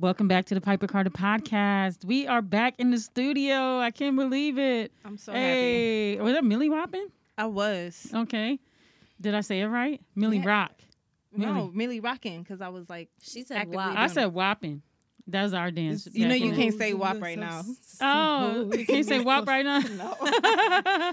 Welcome back to the Piper Carter podcast. We are back in the studio. I can't believe it. I'm so hey, was that Millie Roppin? I was. Okay. Did I say it right? Millie Yeah. Rock. No, Millie. Millie rocking because I was like, She said Actively I it. said Whopping. That's our dance. you know you can't say WAP right now. Oh, you can't say WAP right now? No.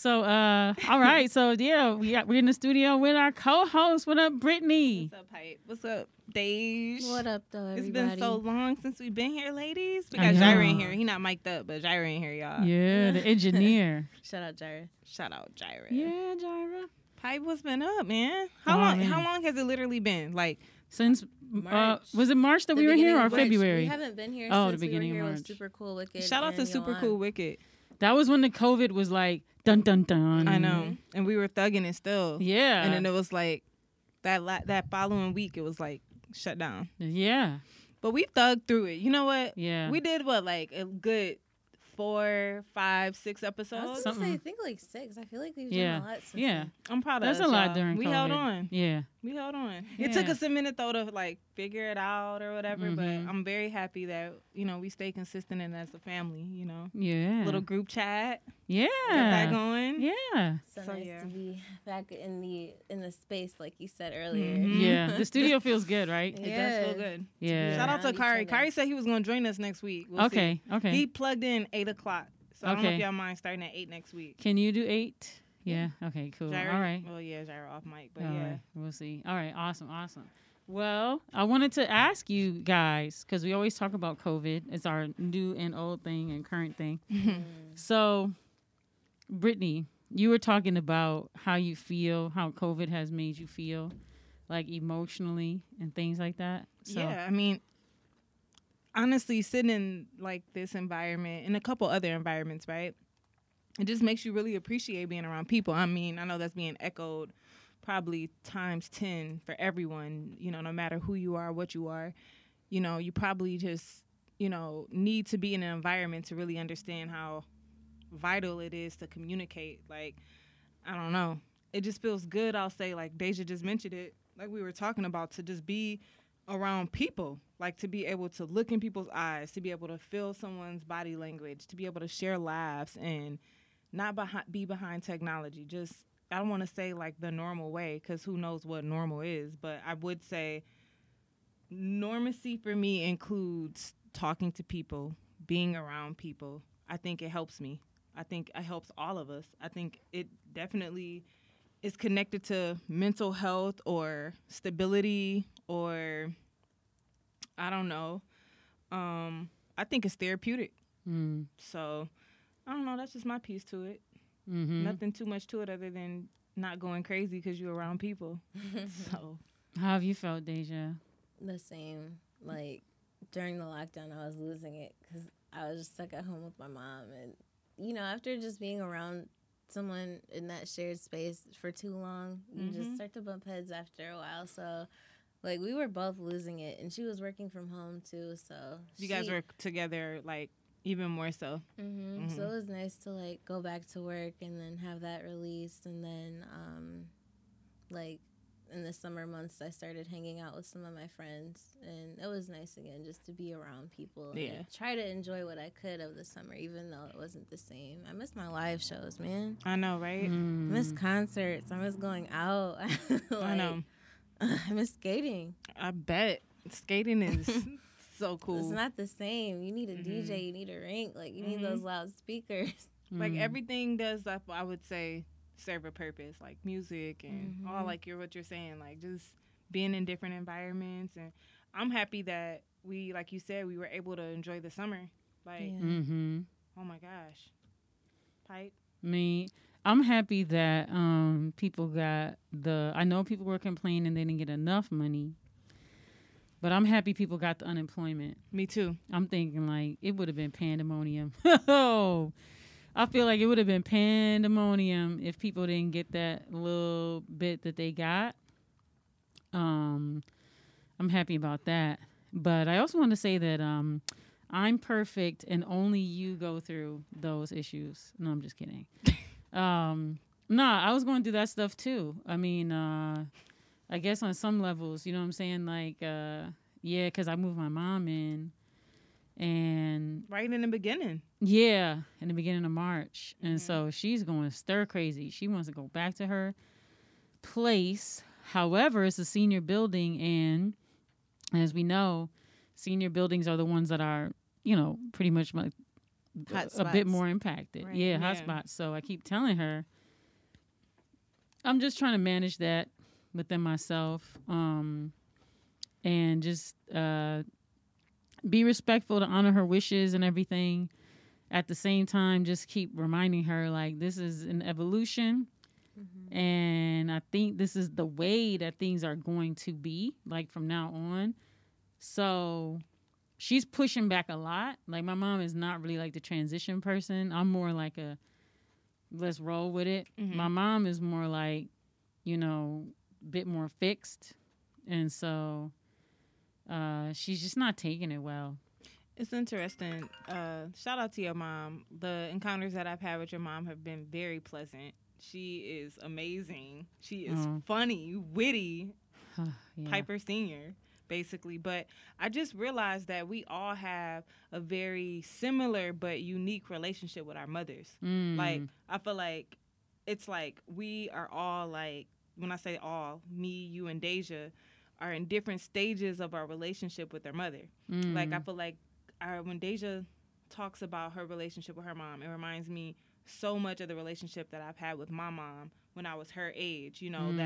so, uh, all right. So, yeah, we got, we're in the studio with our co host. What up, Brittany? What's up, Pipe? What's up, Dej? What up, though, everybody? It's been so long since we've been here, ladies. We I got Jaira in here. He not mic'd up, but Jaira in here, y'all. Yeah, the engineer. Shout out, Jared. Shout out Jaira. yeah, Jaira. Pipe, what's been up, man? How Oh, long? man. How long has it literally been? Like, Since, uh, was it March that The we were here or March. February? We haven't been here Oh, the since beginning we of were here with March. Super Cool Wicked. shout out to Super Yolan. Cool Wicked. That was when the COVID was like dun dun dun. I know, and we were thugging it still. Yeah. And then it was like that. La- that following week, it was like shut down. yeah. But we thugged through it. You know what? Yeah. We did what, like a good four, five, six I episodes. was gonna Something. say, I think like six. I feel like we've Yeah. done a lot since Yeah. then. I'm proud of That's us. a lot y'all. during We COVID. held on. Yeah. We held on. It took us a minute though to like figure it out or whatever. Mhm. But I'm very happy that you know we stay consistent and as a family. You know, Yeah. little group chat. Yeah. Get that going. Yeah. So, So, nice yeah. to be back in the in the space, like you said earlier. Mhm. Yeah. The studio feels good, right? It Yeah. does feel good. Yeah. Shout out to Kari. Kari said he was going to join us next week. We'll see. Okay. Okay. He plugged in eight o'clock. So I don't know if y'all mind starting at eight next week. Can you do eight? Yeah. Okay. Cool. Jaira, All right. Well, yeah, Jaira off mic, but All yeah. right. We'll see. All right. Awesome. Awesome. Well, I wanted to ask you guys because we always talk about COVID. It's our new and old thing and current thing. Mm. So, Brittany, you were talking about how you feel, how COVID has made you feel, like emotionally and things like that. So, Yeah, I mean, honestly, sitting in like this environment and a couple other environments, right? It just makes you really appreciate being around people. I mean, I know that's being echoed probably times 10 for everyone, you know, no matter who you are, what you are. You know, you probably just, you know, need to be in an environment to really understand how vital it is to communicate. Like, I don't know. It just feels good, I'll say, like Deja just mentioned it, like we were talking about, to just be around people, like to be able to look in people's eyes, to be able to feel someone's body language, to be able to share laughs and not behind, be behind technology. Just, I don't want to say like the normal way, because who knows what normal is, but I would say normacy for me includes talking to people, being around people. I think it helps me. I think it helps all of us. I think it definitely is connected to mental health or stability or I don't know. Um, I think it's therapeutic. mm, So I don't know. That's just my piece to it. mhm. Nothing too much to it other than not going crazy because you're around people. so how have you felt, Deja? the same. Like during the lockdown, I was losing it because I was just stuck at home with my mom, and you know, after just being around someone in that shared space for too long, you Mhm. just start to bump heads after a while. So, like, we were both losing it, and she was working from home too. So you guys were together like even more so. hmm Mhm. So it was nice to like go back to work and then have that released, and then um, like in the summer months, I started hanging out with some of my friends, and it was nice again just to be around people. Yeah. and try to enjoy what I could of the summer, even though it wasn't the same. I miss my live shows, man. I know, right? I Mm. miss concerts. I miss going out. I know. I miss skating. I bet skating is so It's not the same. You need a Mhm. DJ. You need a rink. Like you need Mhm. those loudspeakers. like Mm. everything does I I would say serve a purpose like music and all Mhm. like you're what you're saying like just being in different environments and I'm happy that we like you said we were able to enjoy the summer like Yeah. Mm-hmm. oh my gosh pipe Me, I'm happy that um people got the. I know people were complaining they didn't get enough money, but I'm happy people got the unemployment. me too I'm thinking like it would have been pandemonium. Oh, I feel like it would have been pandemonium if people didn't get that little bit that they got. Um, I'm happy about that. But I also want to say that um, I'm perfect and only you go through those issues. No, I'm just kidding. um, nah, I was going through that stuff too. I mean, uh, I guess on some levels, you know what I'm saying? Like, uh, yeah, because I moved my mom in. And right in the beginning. Yeah, in the beginning of March. And mm-hmm. so she's going stir crazy. She wants to go back to her place. However, it's a senior building. And as we know, senior buildings are the ones that are, you know, pretty much like a bit more impacted. Right. Yeah, yeah, hotspots. So I keep telling her, I'm just trying to manage that within myself. Um, and just uh, be respectful to honor her wishes and everything. At the same time, just keep reminding her like this is an evolution. Mm-hmm. And I think this is the way that things are going to be, like from now on. So she's pushing back a lot. Like my mom is not really like the transition person. I'm more like a let's roll with it. Mm-hmm. My mom is more like, you know, bit more fixed. And so uh, she's just not taking it well. It's interesting. Uh, shout out to your mom. The encounters that I've had with your mom have been very pleasant. She is amazing. She is oh. funny, witty, yeah. Piper Senior, basically. But I just realized that we all have a very similar but unique relationship with our mothers. Mm. Like, I feel like it's like we are all like, when I say all, me, you, and Deja are in different stages of our relationship with their mother. Mm. Like I feel like our, when Deja talks about her relationship with her mom, it reminds me so much of the relationship that I've had with my mom when I was her age. You know mm.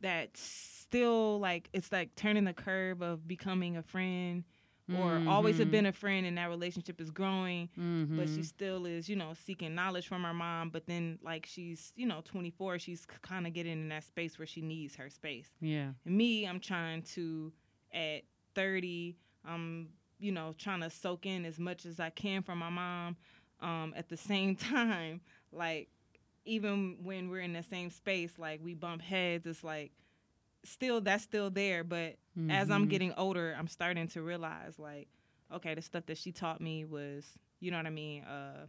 that that still like it's like turning the curve of becoming a friend or mm-hmm. always have been a friend and that relationship is growing mm-hmm. but she mm-hmm. still is you know seeking knowledge from her mom but then like she's you know 24 she's kind of getting in that space where she needs her space yeah and me i'm trying to at 30 i'm you know trying to soak in as much as i can from my mom um, at the same time like even when we're in the same space like we bump heads it's like still that's still there but mm-hmm. as i'm mm-hmm. getting older i'm starting to realize like okay the stuff that she taught me was you know what i mean uh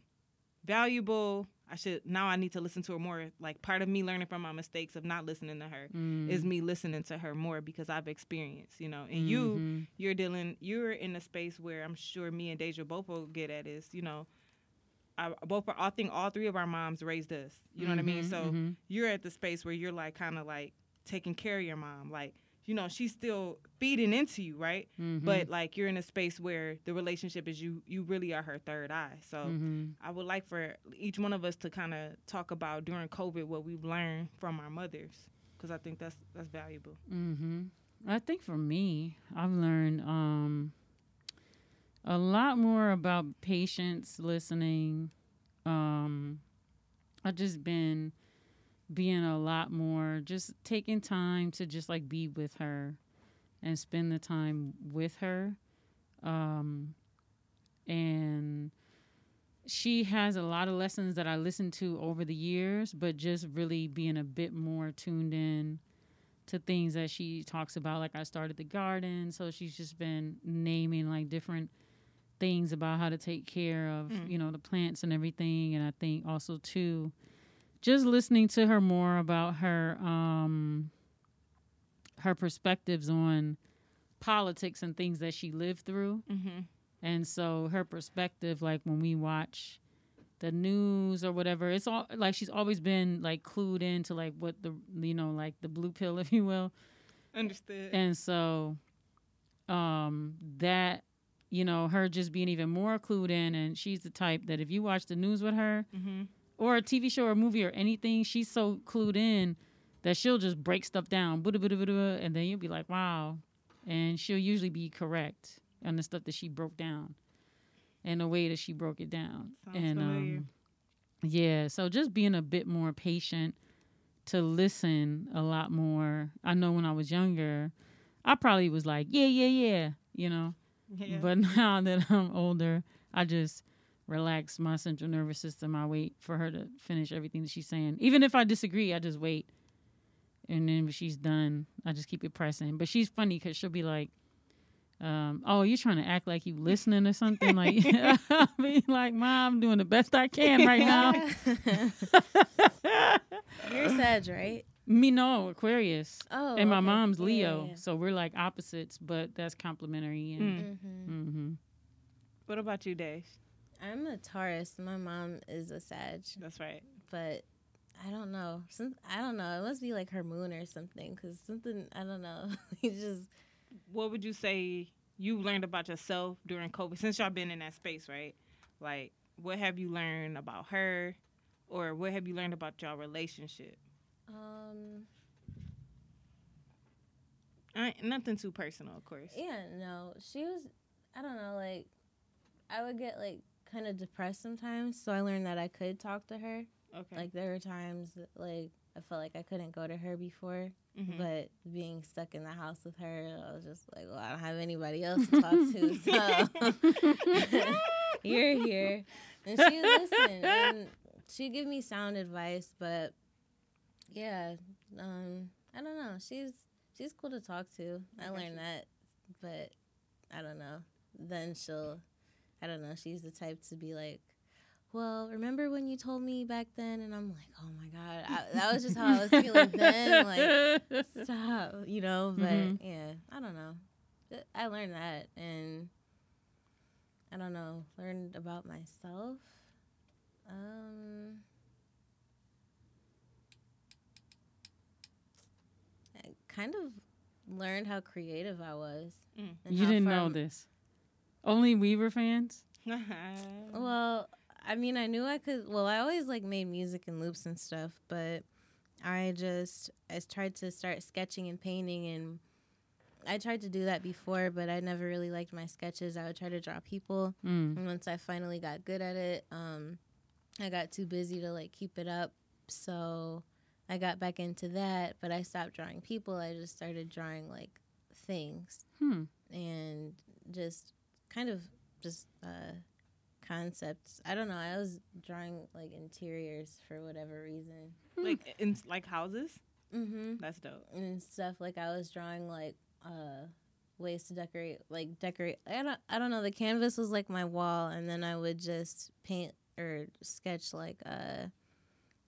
valuable i should now i need to listen to her more like part of me learning from my mistakes of not listening to her mm. is me listening to her more because i've experienced you know and mm-hmm. you you're dealing you're in a space where i'm sure me and deja both will get at is you know I, both I think all three of our moms raised us. You know mm-hmm, what I mean? Mm-hmm, so mm-hmm. you're at the space where you're like kind of like taking care of your mom. Like, you know, she's still feeding into you, right? Mm-hmm. But like you're in a space where the relationship is you you really are her third eye. So mm-hmm. I would like for each one of us to kind of talk about during COVID what we've learned from our mothers because I think that's that's valuable. Mm-hmm. I think for me, I've learned um, a lot more about patience, listening. Um, I've just been being a lot more just taking time to just like be with her and spend the time with her um and she has a lot of lessons that I listened to over the years, but just really being a bit more tuned in to things that she talks about. Like I started the garden, so she's just been naming like different things about how to take care of, mm. you know, the plants and everything. And I think also too, just listening to her more about her um her perspectives on politics and things that she lived through. Mm-hmm. And so her perspective, like when we watch the news or whatever, it's all like she's always been like clued into like what the you know like the blue pill, if you will. Understood. And so, um, that you know her just being even more clued in, and she's the type that if you watch the news with her, mm-hmm or a TV show or a movie or anything, she's so clued in that she'll just break stuff down, and then you'll be like, wow. And she'll usually be correct on the stuff that she broke down and the way that she broke it down. Sounds and um, yeah, so just being a bit more patient to listen a lot more. I know when I was younger, I probably was like, yeah, yeah, yeah, you know. Yeah. But now that I'm older, I just relax my central nervous system. I wait for her to finish everything that she's saying. Even if I disagree, I just wait. And then when she's done, I just keep it pressing. But she's funny because she'll be like, um, "Oh, you're trying to act like you listening or something?" Like, I'll be like, "Mom, I'm doing the best I can right now." You're Sag, right? Me no Aquarius, Oh, and my okay. mom's Leo, yeah, so we're like opposites, but that's complementary. And Mm. yeah. Mhm. hmm What about you, Dash? I'm a Taurus. My mom is a Sag, That's right. but I don't know. Some I don't know. It must be like her moon or something. Cause something I don't know. It's just What would you say you learned about yourself during COVID? Since y'all been in that space, right? Like, what have you learned about her, or what have you learned about your relationship? um I, nothing too personal, of course. yeah no. She was I don't know like I would get like kind of depressed sometimes. So I learned that I could talk to her. Okay. Like there were times that, like I felt like I couldn't go to her before. Mhm. But being stuck in the house with her, I was just like, well, I don't have anybody else to talk to, so you're here. And she listened, and she give me sound advice, but yeah, um, I don't know. She's she's cool to talk to. I learned that, but I don't know. Then she'll, I don't know. She's the type to be like. Well, remember when you told me back then? And I'm like, oh my God. I, that was just how I was feeling then. Like, stop, you know. But Mhm. yeah, I don't know. I learned that, and I don't know, learned about myself. Um, I kind of learned how creative I was. Mm. You didn't know this. Only Weaver fans. Well, I mean, I knew I could. Well, I always like made music and loops and stuff, but I just I tried to start sketching and painting, and I tried to do that before, but I never really liked my sketches. I would try to draw people, Mm. and once I finally got good at it, um, I got too busy to like keep it up, so I got back into that. But I stopped drawing people. I just started drawing like things Hmm. and just kind of just uh, concepts. I don't know. I was drawing like interiors for whatever reason. like in like houses. Mm-hmm. That's dope. And stuff like I was drawing like uh, ways to decorate, like decorate. I don't. I don't know. The canvas was like my wall, and then I would just paint or sketch like uh,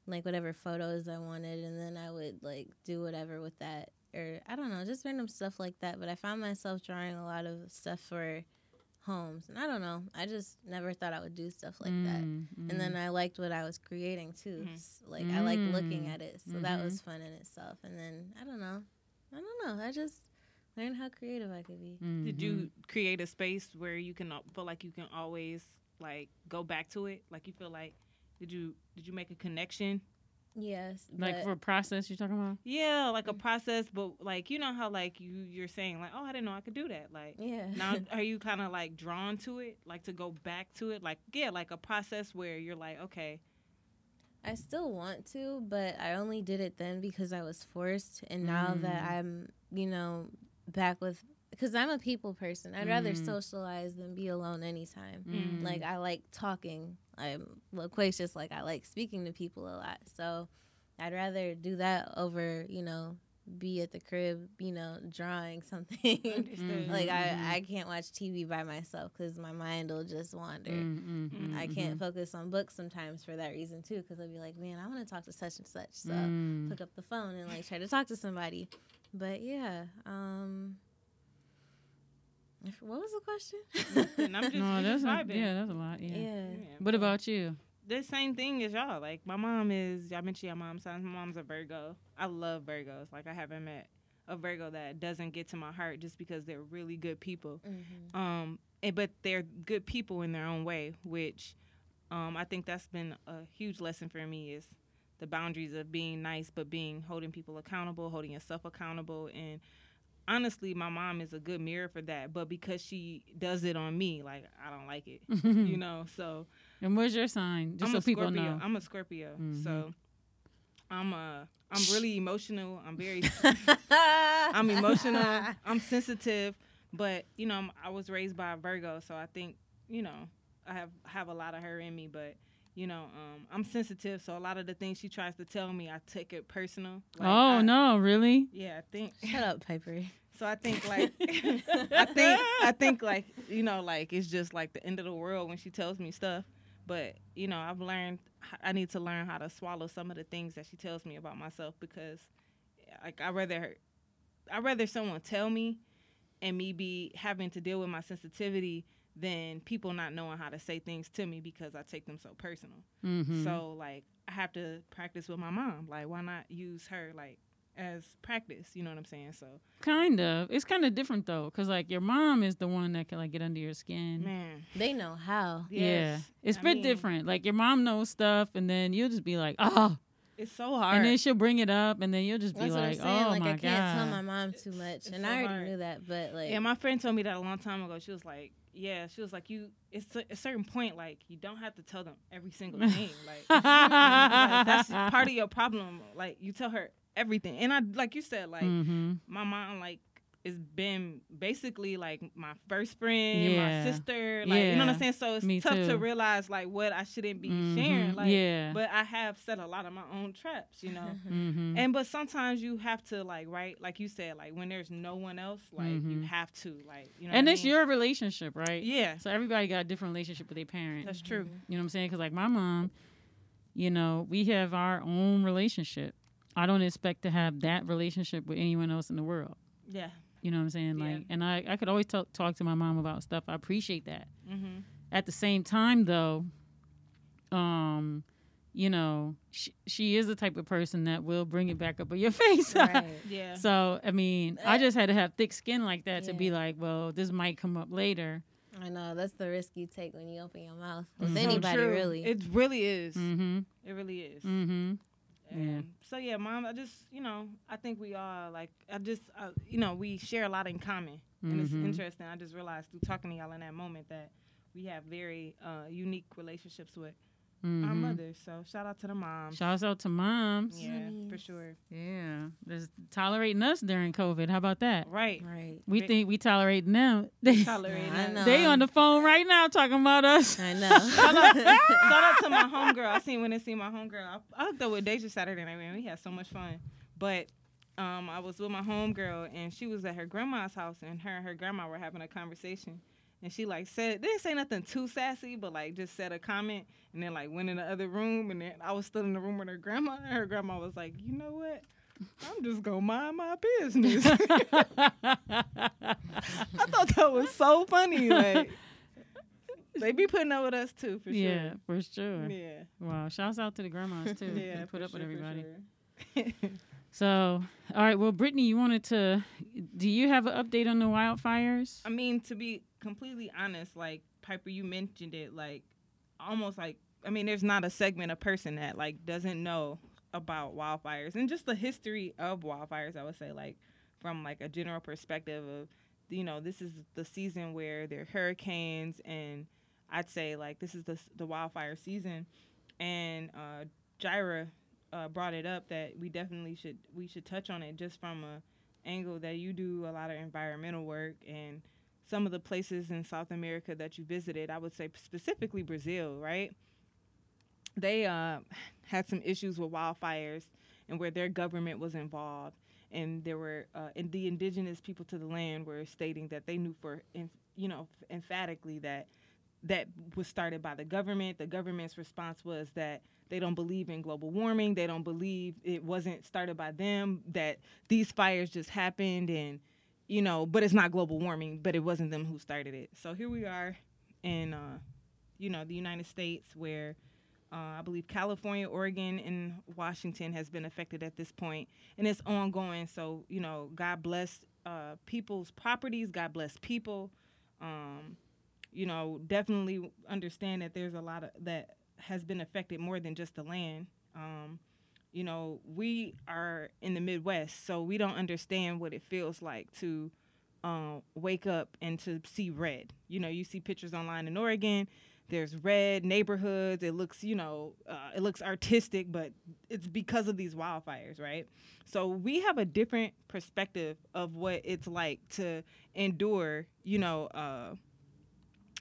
like whatever photos I wanted, and then I would like do whatever with that. Or I don't know, just random stuff like that. But I found myself drawing a lot of stuff for homes, and I don't know. I just never thought I would do stuff like that. Mm, And then I liked what I was creating too. Mhm. S- Like I like looking Mm. at it, so that Mhm. was fun in itself. And then I don't know, I don't know. I just learned how creative I could be. mm, Did mm-hmm. you create a space where you can feel like you can always like go back to it? Like you feel like did you did you make a connection? Yes, like for a process you're talking about? Yeah, like a Mm. process, but like you know how like you you're saying like oh I didn't know I could do that. Like yeah. now are you kind of like drawn to it, like to go back to it? Like yeah, like a process where you're like okay, I still want to, but I only did it then because I was forced. And now that Mm. I'm, you know, back with, because I'm a people person. I'd rather Mm. socialize than be alone anytime. Mm. Like I like talking. I'm loquacious. Like I like speaking to people a lot. So I'd rather do that over, you know, be at the crib, you know, drawing something. understood. like. I, I can't watch TV by myself because my mind will just wander. Mm, mm, Mm. I can't focus on books sometimes for that reason too, because I'll be like, man, I want to talk to such and such. So mm. pick up the phone and like try to talk to somebody. But yeah, um, if- what was the question? and I'm just, no, that's a, yeah, that's a lot. Yeah. yeah. What about you? the same thing as y'all. Like my mom is. I mentioned your mom's son. My mom's a Virgo. I love Virgos. Like I haven't met a Virgo that doesn't get to my heart just because they're really good people. Mm-hmm. Um, and, but they're good people in their own way, which um, I think that's been a huge lesson for me is the boundaries of being nice, but being holding people accountable, holding yourself accountable, and honestly, my mom is a good mirror for that. But because she does it on me, like I don't like it, you know. So and what's your sign? Just I'm so a people Scorpio. know. I'm a Scorpio, Mhm. so I'm uh I'm really emotional. I'm very I'm emotional. I'm sensitive, but you know I'm, I was raised by a Virgo, so I think you know I have have a lot of her in me, but you know, um, I'm sensitive, so a lot of the things she tries to tell me, I take it personal. Like, oh I- no, really? Yeah, I think. Shut up, Piper. So I think like I think I think like you know like it's just like the end of the world when she tells me stuff. But you know I've learned I need to learn how to swallow some of the things that she tells me about myself because like I rather I rather someone tell me and me be having to deal with my sensitivity than people not knowing how to say things to me because I take them so personal. Mm-hmm. So like I have to practice with my mom. Like why not use her like as practice? You know what I'm saying? So kind of. It's kind of different though, cause like your mom is the one that can like get under your skin. man, They know how. Yeah, it's I bit mean, different. Like your mom knows stuff, and then you'll just be like, oh, It's so hard. and then she'll bring it up, and then you'll just be like, what I'm oh like my I can't tell my mom too much, It's and so I already hard. knew that. But like, yeah, my friend told me that a long time ago. She was like, "Yeah," she was like, "You." It's a, a certain point, like you don't have to tell them every single thing. Like, like, that's part of your problem. Like you tell her everything, and I like you said, like mm-hmm. my mom, like it's been basically like my first friend, Yeah. my sister. Like you know what I'm saying. So it's Me tough too. to realize like what I shouldn't be Mhm. sharing. Like, yeah. but I have set a lot of my own traps. You know. mm-hmm. And but sometimes you have to like right, like you said, like when there's no one else, like you Mhm. have to like you know. and what I it's mean? your relationship, right? yeah, So everybody got a different relationship with their parents. that's true. You know what I'm saying? Because like my mom, you know, we have our own relationship. I don't expect to have that relationship with anyone else in the world. Yeah. You know what I'm saying? Yeah. Like, and I, I could always talk talk to my mom about stuff. I appreciate that. Mm-hmm. At the same time, though, um, you know, she, she is the type of person that will bring it back up in your face. right. Yeah. so I mean, I just had to have thick skin like that to be like, well, this might come up later. I know that's the risk you take when you open your mouth with Mhm. Anybody, true. really. It really is. Mm-hmm. It really is. Mm-hmm. And So yeah, mom. I just you know I think we all like I just uh, you know we share a lot in common, and it's Mhm. interesting. I just realized through talking to y'all in that moment that we have very uh, unique relationships with our Mm-hmm. mothers. So shout out to the moms. Shout out to moms. yeah, for sure. Yeah, just tolerating us during COVID. How about that? Right. right. We Ve- think we tolerating them. They, Tolerating I know. they on the phone right now talking about us. I know. Shout out, shout out to my homegirl. I seen when I seen my homegirl. I, I hooked up with Deja Saturday night, man. We had so much fun. But um, I was with my homegirl, and she was at her grandma's house, and her and her grandma were having a conversation. And she like said, didn't say nothing too sassy, but like just said a comment, and then like went in the other room, and then I was still in the room with her grandma, and her grandma was like, you know what? I'm just gonna mind my business. I thought that was so funny. Like they be putting up with us too, for sure. yeah, for sure. Yeah. Wow, shouts out to the grandmas too. Yeah. They put up with sure, for everybody. sure. So, all right. Well, Brittany, you wanted to. Do you have an update on the wildfires? I mean, to be completely honest, like Piper, you mentioned it, like almost like I mean, there's not a segment of person that like doesn't know about wildfires and just the history of wildfires. I would say, like from like a general perspective of, you know, this is the season where there are hurricanes, and I'd say like this is the the wildfire season, and uh, Gyra uh, brought it up that we definitely should we should touch on it just from a angle that you do a lot of environmental work and some of the places in South America that you visited, I would say specifically Brazil, right? They uh, had some issues with wildfires and where their government was involved, and there were uh, and the indigenous people to the land were stating that they knew for you know emphatically that that was started by the government. The government's response was that they don't believe in global warming. They don't believe it wasn't started by them. That these fires just happened and you know, but it's not global warming, but it wasn't them who started it. So here we are in, uh, you know, the United States where uh, I believe California, Oregon, and Washington has been affected at this point, and it's ongoing. So you know, God bless uh, people's properties. God bless people. Um, you know, definitely understand that there's a lot of that has been affected more than just the land. Um, you know, we are in the Midwest, so we don't understand what it feels like to um, wake up and to see red. You know, you see pictures online in Oregon. There's red neighborhoods. It looks, you know, uh, it looks artistic, but it's because of these wildfires, right? So we have a different perspective of what it's like to endure, you know, uh,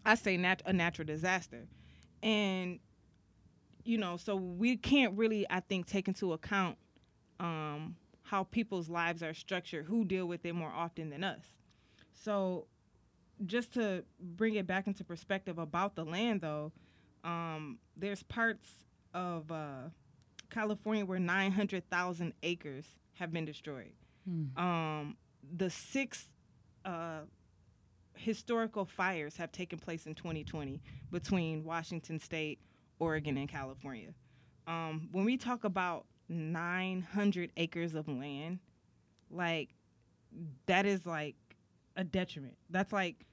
I say nat- a natural disaster, and you know, so we can't really, I think, take into account um, how people's lives are structured, who deal with it more often than us. So, just to bring it back into perspective about the land, though, um, there's parts of uh, California where 900,000 acres have been destroyed. Hmm. Um, the six uh, historical fires have taken place in 2020 between Washington State, Oregon, and California. Um, when we talk about 900 acres of land, like that is like a detriment. That's like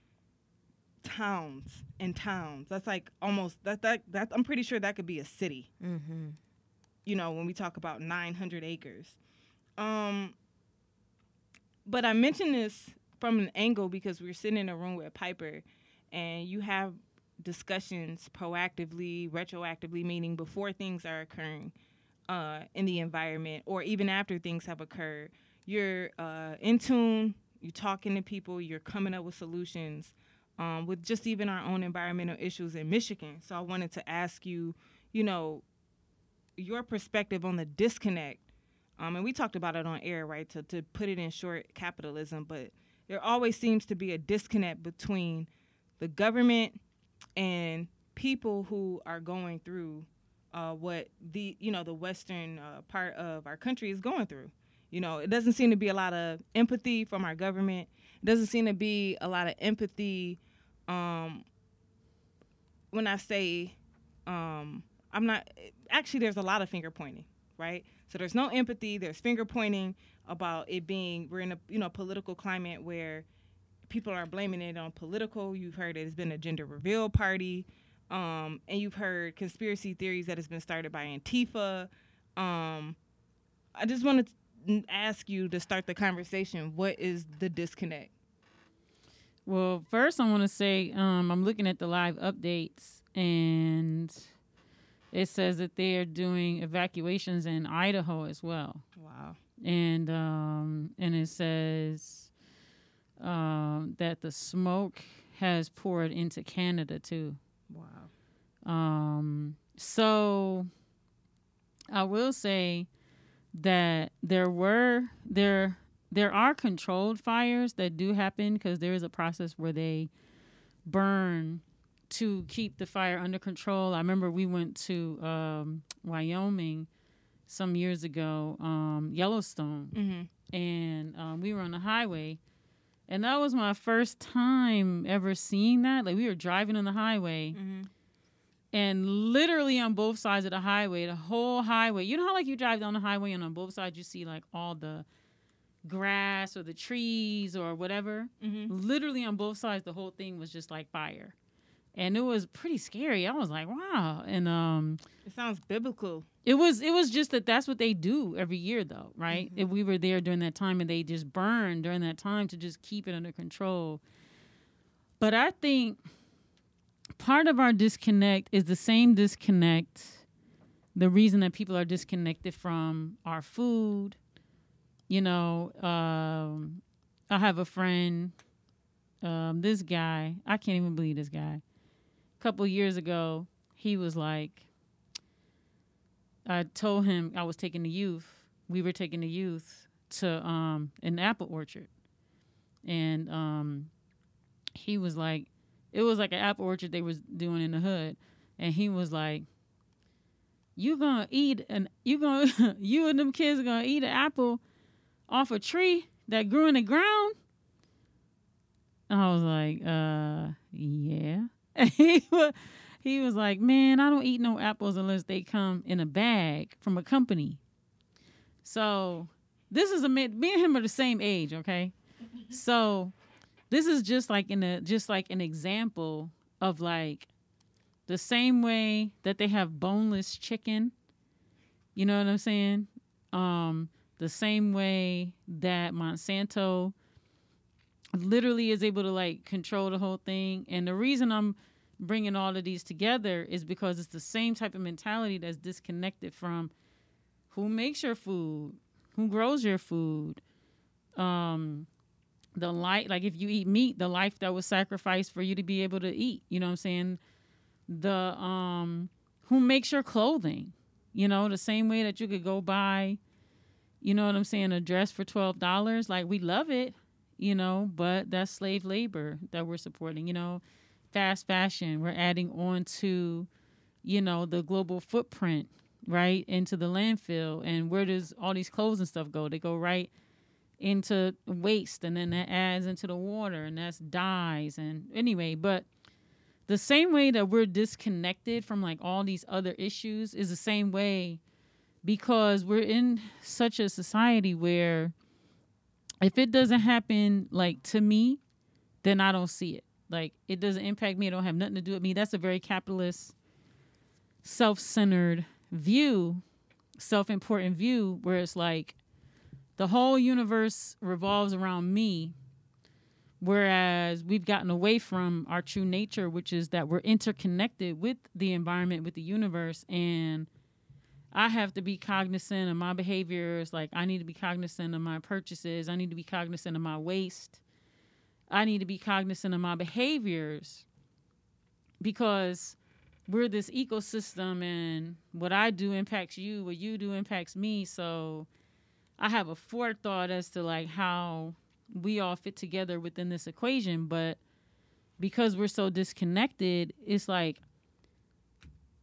towns and towns. That's like almost that that that I'm pretty sure that could be a city. Mm-hmm. You know, when we talk about 900 acres. Um but I mention this from an angle because we are sitting in a room with Piper and you have discussions proactively, retroactively, meaning before things are occurring uh, in the environment or even after things have occurred. You're uh, in tune, you're talking to people, you're coming up with solutions um, with just even our own environmental issues in Michigan. So I wanted to ask you, you know, your perspective on the disconnect. Um, and we talked about it on air, right? To, to put it in short, capitalism, but there always seems to be a disconnect between the government and people who are going through uh, what the you know the western uh, part of our country is going through. You know, it doesn't seem to be a lot of empathy from our government. It doesn't seem to be a lot of empathy. Um, when I say, um, I'm not actually. There's a lot of finger pointing, right? So there's no empathy. There's finger pointing about it being we're in a you know political climate where people are blaming it on political. You've heard it has been a gender reveal party, um, and you've heard conspiracy theories that has been started by Antifa. Um, I just wanted to ask you to start the conversation. What is the disconnect? Well, first I want to say um, I'm looking at the live updates and it says that they are doing evacuations in Idaho as well. Wow. And um, and it says um, that the smoke has poured into Canada too. Wow. Um, so I will say that there were there there are controlled fires that do happen because there is a process where they burn to keep the fire under control. I remember we went to um, Wyoming some years ago, um, Yellowstone, Mm-hmm. and um, we were on the highway, and that was my first time ever seeing that. Like we were driving on the highway, Mm-hmm. and literally on both sides of the highway, the whole highway. You know how like you drive down the highway and on both sides you see like all the grass or the trees or whatever. Mm-hmm. Literally on both sides, the whole thing was just like fire, and it was pretty scary. I was like, wow, and um. It sounds biblical. It was it was just that that's what they do every year though, right? Mhm. If we were there during that time and they just burn during that time to just keep it under control. But I think part of our disconnect is the same disconnect the reason that people are disconnected from our food. You know, um, I have a friend, um, this guy, I can't even believe this guy. A couple years ago, he was like, I told him I was taking the youth. We were taking the youth to um, an apple orchard, and um, he was like, it was like an apple orchard they was doing in the hood, and he was like, "You gonna eat and you gonna you and them kids are gonna eat an apple off a tree that grew in the ground." And I was like, "Uh, yeah." he was he was like, "Man, I don't eat no apples unless they come in a bag from a company." So this is a. Me and him are the same age, okay? So this is just like in a just like an example of like the same way that they have boneless chicken. You know what I'm saying? Um, the same way that Monsanto literally is able to like control the whole thing. And the reason I'm bringing all of these together is because it's the same type of mentality that's disconnected from who makes your food, who grows your food, um, the life like if you eat meat the life that was sacrificed for you to be able to eat you know what i'm saying? The um who makes your clothing you know the same way that you could go buy you know what i'm saying a dress for $12 like we love it you know but that's slave labor that we're supporting you know fast fashion. We're adding on to you know the global footprint right into the landfill. And where does all these clothes and stuff go? They go right into waste and then that adds into the water and that's dyes and anyway. But the same way that we're disconnected from like all these other issues is the same way because we're in such a society where if it doesn't happen like to me then i don't see it like it doesn't impact me. It don't have nothing to do with me. That's a very capitalist self-centered view self-important view where it's like the whole universe revolves around me whereas we've gotten away from our true nature which is that we're interconnected with the environment with the universe and i have to be cognizant of my behaviors. Like i need to be cognizant of my purchases. I need to be cognizant of my waste i need to be cognizant of my behaviors because we're this ecosystem and what i do impacts you what you do impacts me so I have a forethought as to like how we all fit together within this equation, but because we're so disconnected, it's like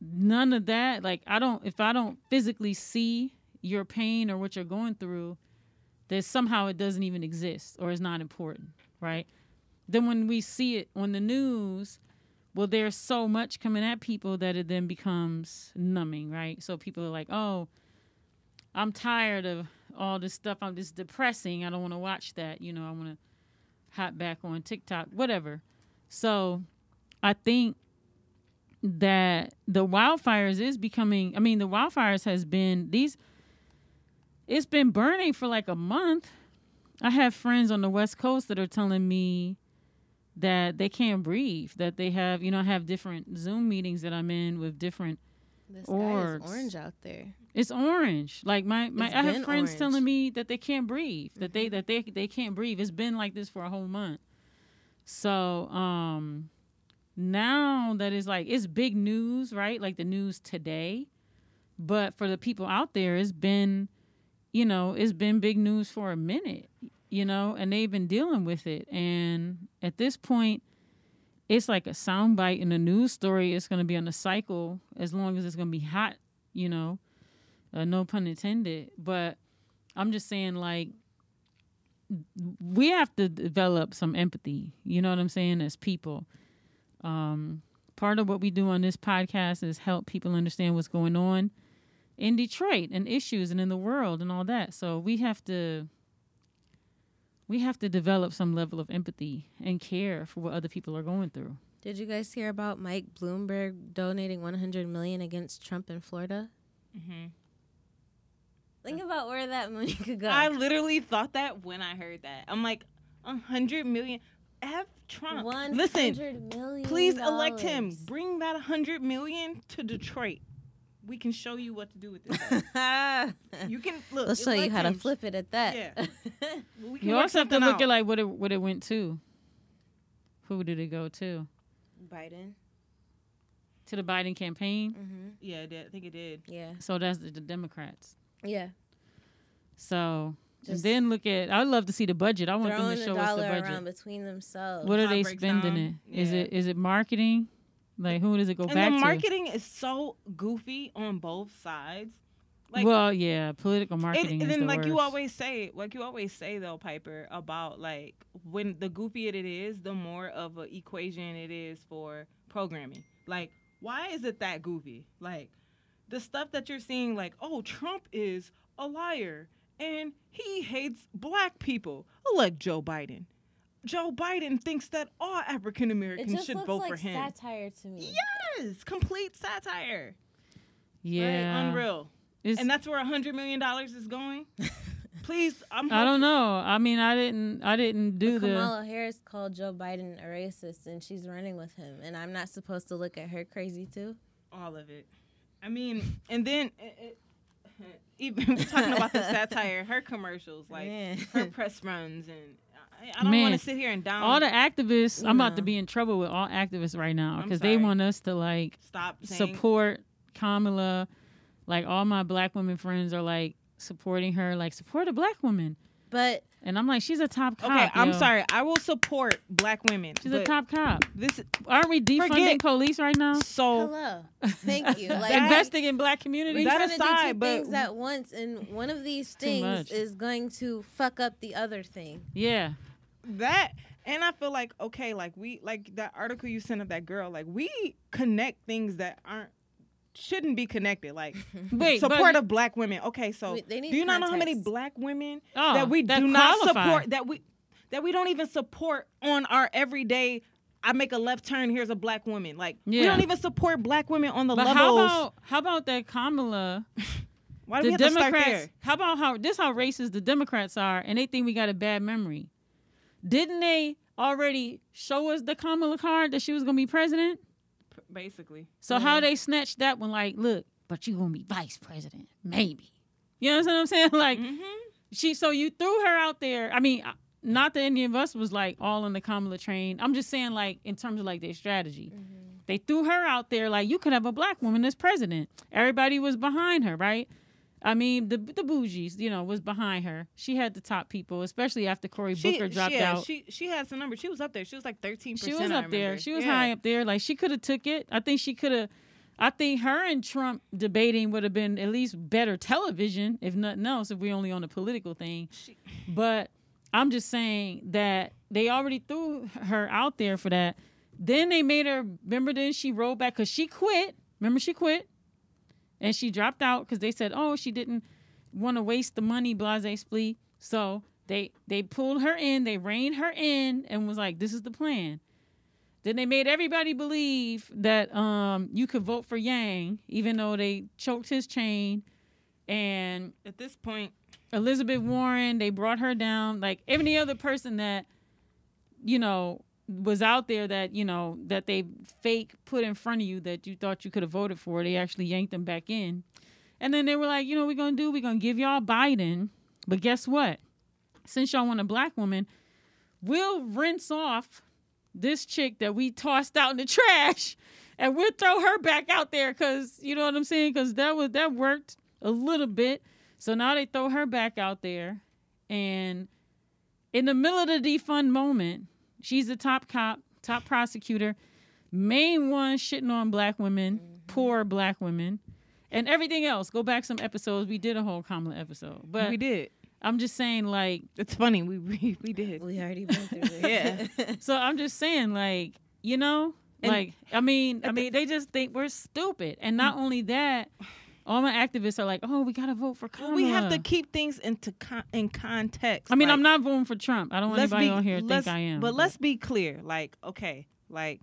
none of that. Like I don't if I don't physically see your pain or what you're going through, that somehow it doesn't even exist or is not important, right? Then when we see it on the news, well, there's so much coming at people that it then becomes numbing, right? So people are like, oh, I'm tired of all this stuff. I'm just depressing. I don't want to watch that. You know, I want to hop back on TikTok, whatever. So I think that the wildfires is becoming I mean the wildfires has been these it's been burning for like a month. I have friends on the west coast that are telling me that they can't breathe, that they have, you know, I have different Zoom meetings that I'm in with different The sky Orbs. is orange out there. It's orange. Like my, my It's I have friends orange. Mm-hmm. telling me that they can't breathe. That they that they they can't breathe. It's been like this for a whole month. So um now that is like it's big news, right? Like the news today. But for the people out there, it's been, you know, it's been big news for a minute, you know, and they've been dealing with it. And at this point, it's like a soundbite in a news story. It's going to be on the cycle as long as it's going to be hot, you know uh, no pun intended but i'm just saying like we have to develop some empathy you know what i'm saying as people um part of what we do on this podcast is help people understand what's going on in detroit and issues and in the world and all that so we have to we have to develop some level of empathy and care for what other people are going through Did you guys hear about Mike Bloomberg donating 100 million against Trump in Florida? Mm-hmm. Think about where that money could go. I literally thought that when I heard that. I'm like, hundred million. F Trump. One Listen, hundred million. please elect him. Bring that hundred million to Detroit. We can show you what to do with this. you can look. We'll show you elect how to flip it at that. Yeah. We you work also have to something look out. at like what it what it went to who did it go to Biden. to the biden campaign Mm-hmm. Yeah, it did. I think it did. Yeah. So that's the, the Democrats. Yeah. So Just and then look at. I would love to see the budget. I want them Throwing to the show us the budget. around between themselves. What are they spending down. it? Is Yeah. it is it marketing? Like who does it go and back the to? marketing is so goofy on both sides. Like, well, yeah, political It, marketing and then, the like you always say, like you always say though, Piper, about like when the goofier it is, the more of an equation it is for programming. Like, why is it that goofy? Like, the stuff that you're seeing, like, oh, Trump is a liar and he hates black people. Elect Joe Biden. Joe Biden thinks that all African Americans should looks vote like for him. satire to me. Yes, complete satire. yeah, right? unreal. It's- And that's where a hundred million dollars is going. Please, I'm. I don't know. I mean, I didn't. I didn't do But the. Kamala Harris called Joe Biden a racist, and she's running with him. And I'm not supposed to look at her crazy too. all of it. I mean, and then it, eh, it, eh, even talking about the satire, her commercials, like Man. her press runs, and I don't want Man, to sit here and down. all the activists, I'm about to be in trouble with all activists right now because they want us to like stop saying, support Kamala. Like all my black women friends are like supporting her, like support a black woman. But And I'm like, she's a top cop. Okay, I'm sorry. I will support black women. She's a top cop. This Aren't we defunding Forget- police right now? so hello, thank you. Like Investing in black we're communities. That trying to do aside, two but- things at once, and one of these things is going to fuck up the other thing. yeah. that and I feel like okay, like we like that article you sent of that girl, like we connect things that aren't shouldn't be connected. Like Wait, support of black women. Okay, so We- they need do you not know how many black women Oh, that we that do not support that we that we don't even support on our everyday I make a left turn, here's a black woman. Like we don't even support black women on the But levels. how about how about that Kamala? Why do we the have to start there? How about how this how racist the Democrats are, and they think we got a bad memory. Didn't they already show us the Kamala card that she was gonna be president? Basically. So how they snatched that one? Like, look, but you gonna be vice president, maybe. You know what I'm saying? Like, hmm she. So you threw her out there. I mean, not that any of us was like all on the Kamala train. I'm just saying, like, in terms of like their strategy, they threw her out there. Like, you could have a black woman as president. Everybody was behind her, right? I mean, the the bougies, you know, was behind her. She had the top people, especially after Cory Booker dropped yeah, out. She she had some numbers. She was up there. She was like thirteen She was up there. She was high up there. Like she could have took it. I think she could have. I think her and Trump debating would have been at least better television, if nothing else, if we only on the political thing. She- But I'm just saying that they already threw her out there for that. Then they made her. Remember? Then she rolled back because she quit. Remember? She quit, and she dropped out because they said, "Oh, she didn't want to waste the money." Blase splee. So they they pulled her in. They reined her in and was like, "This is the plan." Then they made everybody believe that um, you could vote for Yang, even though they choked his chain. And At this point, Elizabeth Warren, they brought her down. Like any other person that, you know, was out there that, you know, that they fake put in front of you that you thought you could have voted for, they actually yanked them back in. And then they were like, you know, we're to do? We're to give y'all Biden. But guess what? Since y'all want a black woman, we'll rinse off this chick that we tossed out in the trash and we'll throw her back out there because, you know what I'm saying? Because that was, that worked a little bit. So now they throw her back out there, and in the middle of the defund moment, she's the top cop, top prosecutor, main one shitting on black women, mm-hmm. poor black women, and everything else. Go back some episodes. We did a whole Kamala episode, but we did. I'm just saying, like, It's funny. We we, we did. We already been through this. Yeah. so I'm just saying, like, you know, And- like, I mean, I mean, they just think we're stupid, and not mm. only that. All my activists are like, "Oh, we gotta vote for Kamala." We have to keep things into con- in context. I mean, like, I'm not voting for Trump. I don't want anybody be- on here to think I am. But let's be clear. Like, okay, like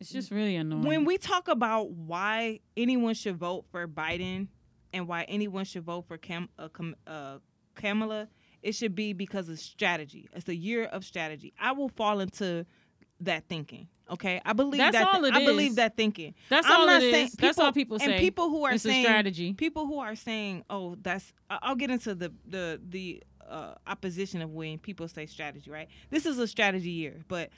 It's just really annoying. when we talk about why anyone should vote for Biden and why anyone should vote for Cam- uh, Cam- uh, Kamala, it should be because of strategy. It's a year of strategy. I will fall into that thinking. Okay, I believe That's that. all it I believe that thinking. That's I'm all not it saying is. That's all people and say. people who are it's saying strategy. people who are saying, "Oh, that's," I'll get into the the the uh, opposition of when people say strategy. Right? This is a strategy year, but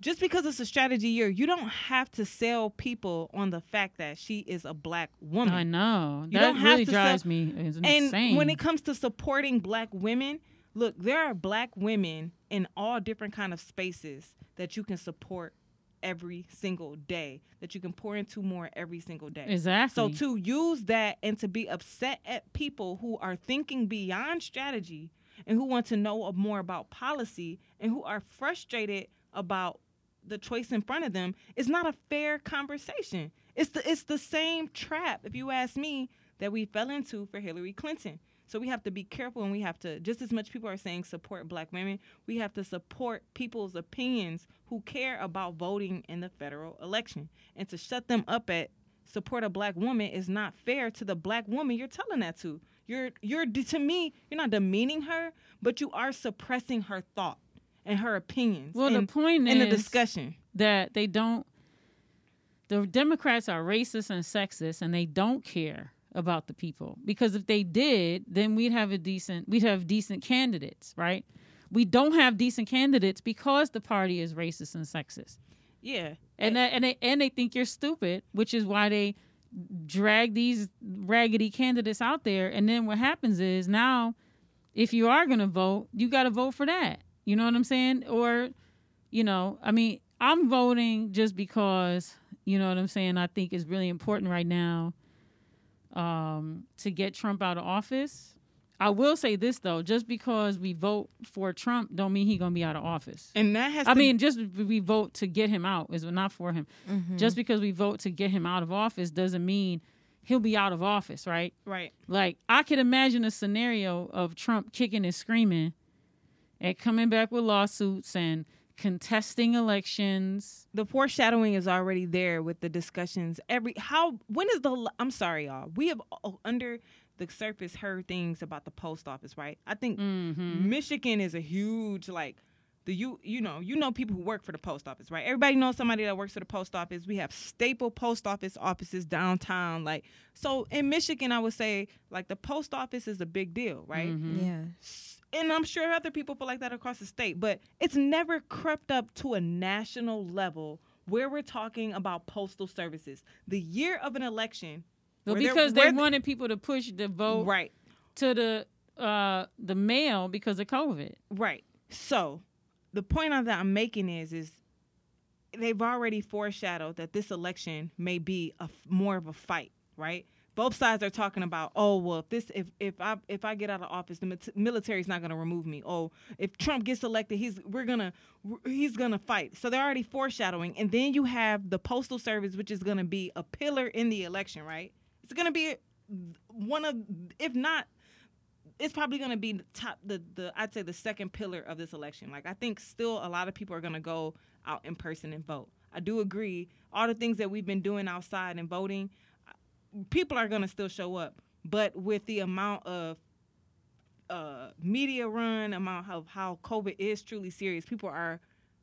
just because it's a strategy year, you don't have to sell people on the fact that she is a black woman. I know You that don't have really to drives sell- me. It's and insane. when it comes to supporting black women, look, there are black women in all different kind of spaces that you can support every single day, that you can pour into more every single day. exactly. So to use that and to be upset at people who are thinking beyond strategy and who want to know more about policy and who are frustrated about the choice in front of them is not a fair conversation. It's the it's the same trap, if you ask me, that we fell into for Hillary Clinton. So we have to be careful and we have to just as much people are saying support black women, we have to support people's opinions who care about voting in the federal election. And to shut them up at support a black woman is not fair to the black woman you're telling that to. You're you're to me, you're not demeaning her, but you are suppressing her thought and her opinions. well, in, the point in the discussion. that they don't. The Democrats are racist and sexist, and they don't care about the people. Because if they did, then we'd have a decent, we'd have decent candidates, right? we don't have decent candidates because the party is racist and sexist. Yeah. And that, and they and they think you're stupid, which is why they drag these raggedy candidates out there. And then what happens is now, if you are gonna vote, you got to vote for that. You know what I'm saying? Or, you know, I mean, I'm voting just because you know what I'm saying. I think it's really important right now um, to get Trump out of office. I will say this though, just because we vote for Trump, don't mean he's gonna be out of office. And that has I mean, just we vote to get him out is not for him. Mm-hmm. Just because we vote to get him out of office doesn't mean he'll be out of office, right? right. Like I could imagine a scenario of Trump kicking and screaming and coming back with lawsuits and contesting elections. The foreshadowing is already there with the discussions. Every how when is the I'm sorry y'all. We have uh, under the surface heard things about the post office, right? I think Mm-hmm. Michigan is a huge like the you you know you know people who work for the post office, right? Everybody knows somebody that works for the post office. We have staple post office offices downtown, like so in Michigan. I would say like the post office is a big deal, right? Mhm. Yeah. And I'm sure other people feel like that across the state, but it's never crept up to a national level where we're talking about postal services. The year of an election, But because they wanted people to push the vote right, to the uh the mail because of COVID. right. So, the point that I'm making is, is they've already foreshadowed that this election may be a more of a fight, right? Both sides are talking about, oh well, if this if if I if I get out of office, the military's not going to remove me. Oh, if Trump gets elected, he's we're gonna he's gonna fight. So they're already foreshadowing, and then you have the postal service, which is going to be a pillar in the election, right? It's going to be one of, if not, it's probably going to be the top the the I'd say the second pillar of this election. Like I think still a lot of people are going to go out in person and vote. I do agree. All the things that we've been doing outside and voting, people are going to still show up. But with the amount of uh, media run, amount of how COVID is truly serious, people are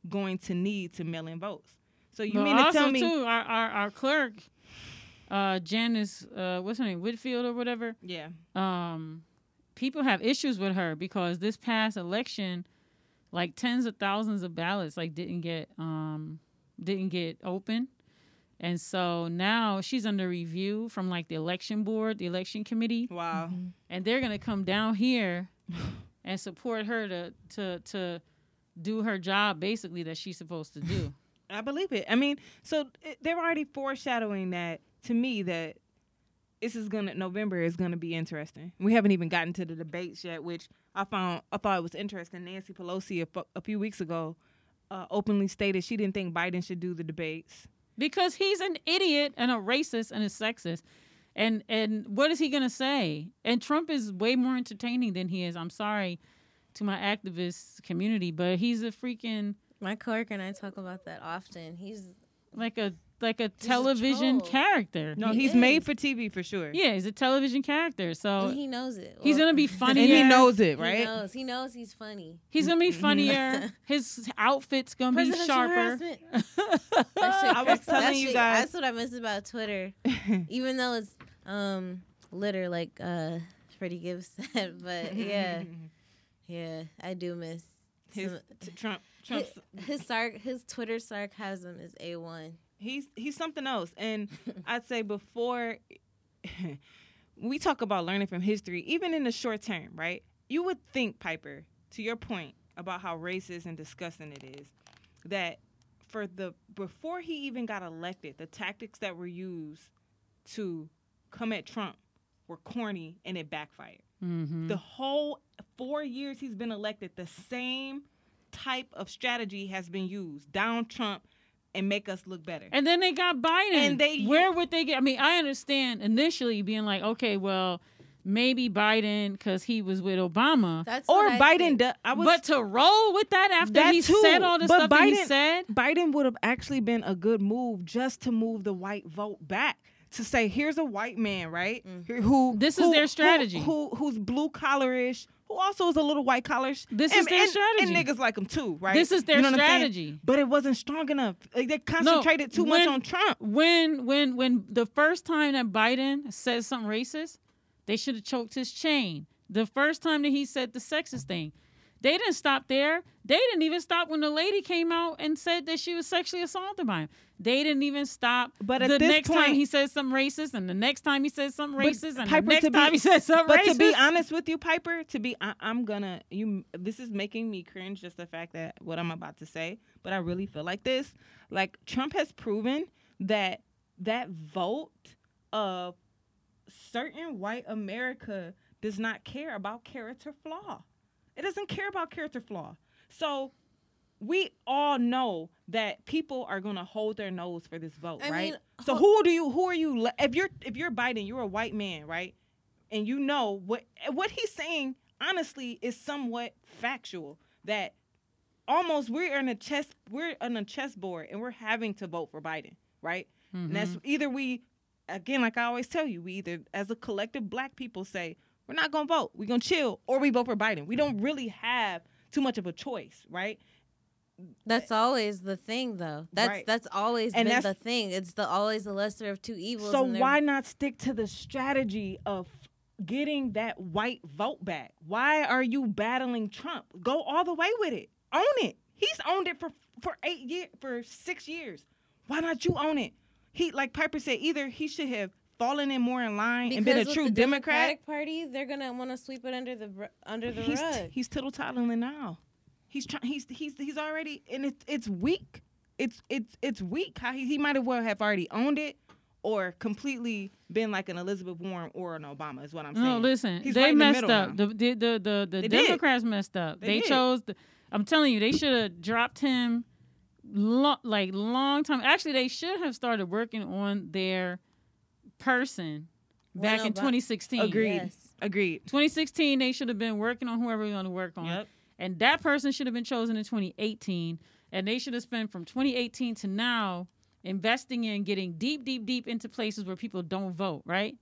going to need to mail in votes. So you But mean to tell me? too, our, our our clerk, uh, Janice, uh, what's her name, Whitfield or whatever. Yeah. Um, people have issues with her because this past election, like tens of thousands of ballots, like didn't get um didn't get open, and so now she's under review from like the election board, the election committee, Wow. and they're gonna come down here and support her to to to do her job basically that she's supposed to do. I believe it. I mean, so it, they're already foreshadowing that to me that this is gonna November is gonna be interesting. We haven't even gotten to the debates yet, which I found I thought it was interesting. Nancy Pelosi a, a few weeks ago uh, openly stated she didn't think Biden should do the debates. Because he's an idiot and a racist and a sexist. And and what is he gonna say? And Trump is way more entertaining than he is. I'm sorry to my activist community, but he's a freaking My coworker and I talk about that often. He's like a like a a television troll. character. No, He he's is. made for TV for sure. Yeah, he's a television character. and So he knows it. he's gonna be and funnier. he knows it, He right? knows. He knows he's funny. He's gonna be funnier. His outfit's gonna be sharper. harassment. I was telling you guys- That's what I miss about Twitter. Even though it's um litter, like uh Freddie Gibbs said, but yeah, yeah, I do miss His some- t- Trump Trump's his, sarc- his Twitter sarcasm is a one. He's he's something else. And I'd say before we talk about learning from history, even in the short term, right? You would think, Piper, to your point about how racist and disgusting it is, that for the before he even got elected, the tactics that were used to come at Trump were corny and it backfired. hmm The whole four years he's been elected, the same type of strategy has been used down Trump and make us look better. And then they got Biden. And they- where would they get? I mean, I understand initially being like, okay, well, maybe Biden because he was with Obama. That's or what I Biden, think. do, I was, but to roll with that after That he too. said all the But stuff that he Biden- said, Biden would have actually been a good move just to move the white vote back. To say here's a white man, right? Here- Who This is who- their who- strategy. Who, who's blue collarish? Who also is a little white collarish? This and, is their and- strategy. And niggas like him too, right? This is their You know what I'm saying? strategy. But it wasn't strong enough. Like, they concentrated too much on Trump. when when when the first time that Biden said something racist, they should have choked his chain. The first time that he said the sexist thing, They didn't stop there. They didn't even stop when the lady came out and said that she was sexually assaulted by him. They didn't even stop. But at the this next time he said something racist, and the next time he said something But racist, and Piper, the next to be- time he said something But racist. to be honest with you, Piper, to be I, I'm gonna you. This is making me cringe just the fact that what I'm about to say. But I really feel like this. Like Trump has proven that that vote of certain white America does not care about character flaw. It doesn't care about character flaw. So we all know that people are gonna hold their nose for this vote, I right? mean, so ho- who do you who are you if you're if you're Biden, you're a white man, right? And you know what what he's saying honestly is somewhat factual that almost we're in a chess we're on a chessboard and we're having to vote for Biden, right? And that's Mm-hmm. either we again like I always tell you, we either as a collective black people say we're not to vote. We're to chill or we vote for Biden. We don't really have too much of a choice, right? That's always the thing, though. That's Right. that's always And been that's- the thing. It's the always the lesser of two evils. So why not stick to the strategy of getting that white vote back? Why are you battling Trump? Go all the way with it. Own it. He's owned it for for 8 years for 6 years. Why not you own it? He like Piper said either he should have fallen in more in line and been a true the Democrat. Democratic Party, they're gonna want to sweep it under the under the He's rug. he's tittle toddling now. He's trying. He's he's he's already and it's it's weak. It's it's it's weak. How he, he might have well have already owned it, or completely been like an Elizabeth Warren or an Obama. Is what I'm saying. No, listen, He's they right in the messed up. The, the the the the They did. Democrats messed up. They They, chose. The, I'm telling you, they should have dropped him, lo- like long time. Actually, they should have started working on their person When back in 2016. Agreed. Yes. Agreed. 2016, they should have been working on whoever they want to work on. Yep. And that person should have been chosen in 2018. And they should have spent from 2018 to now investing in getting deep, deep, deep into places where people don't vote, right?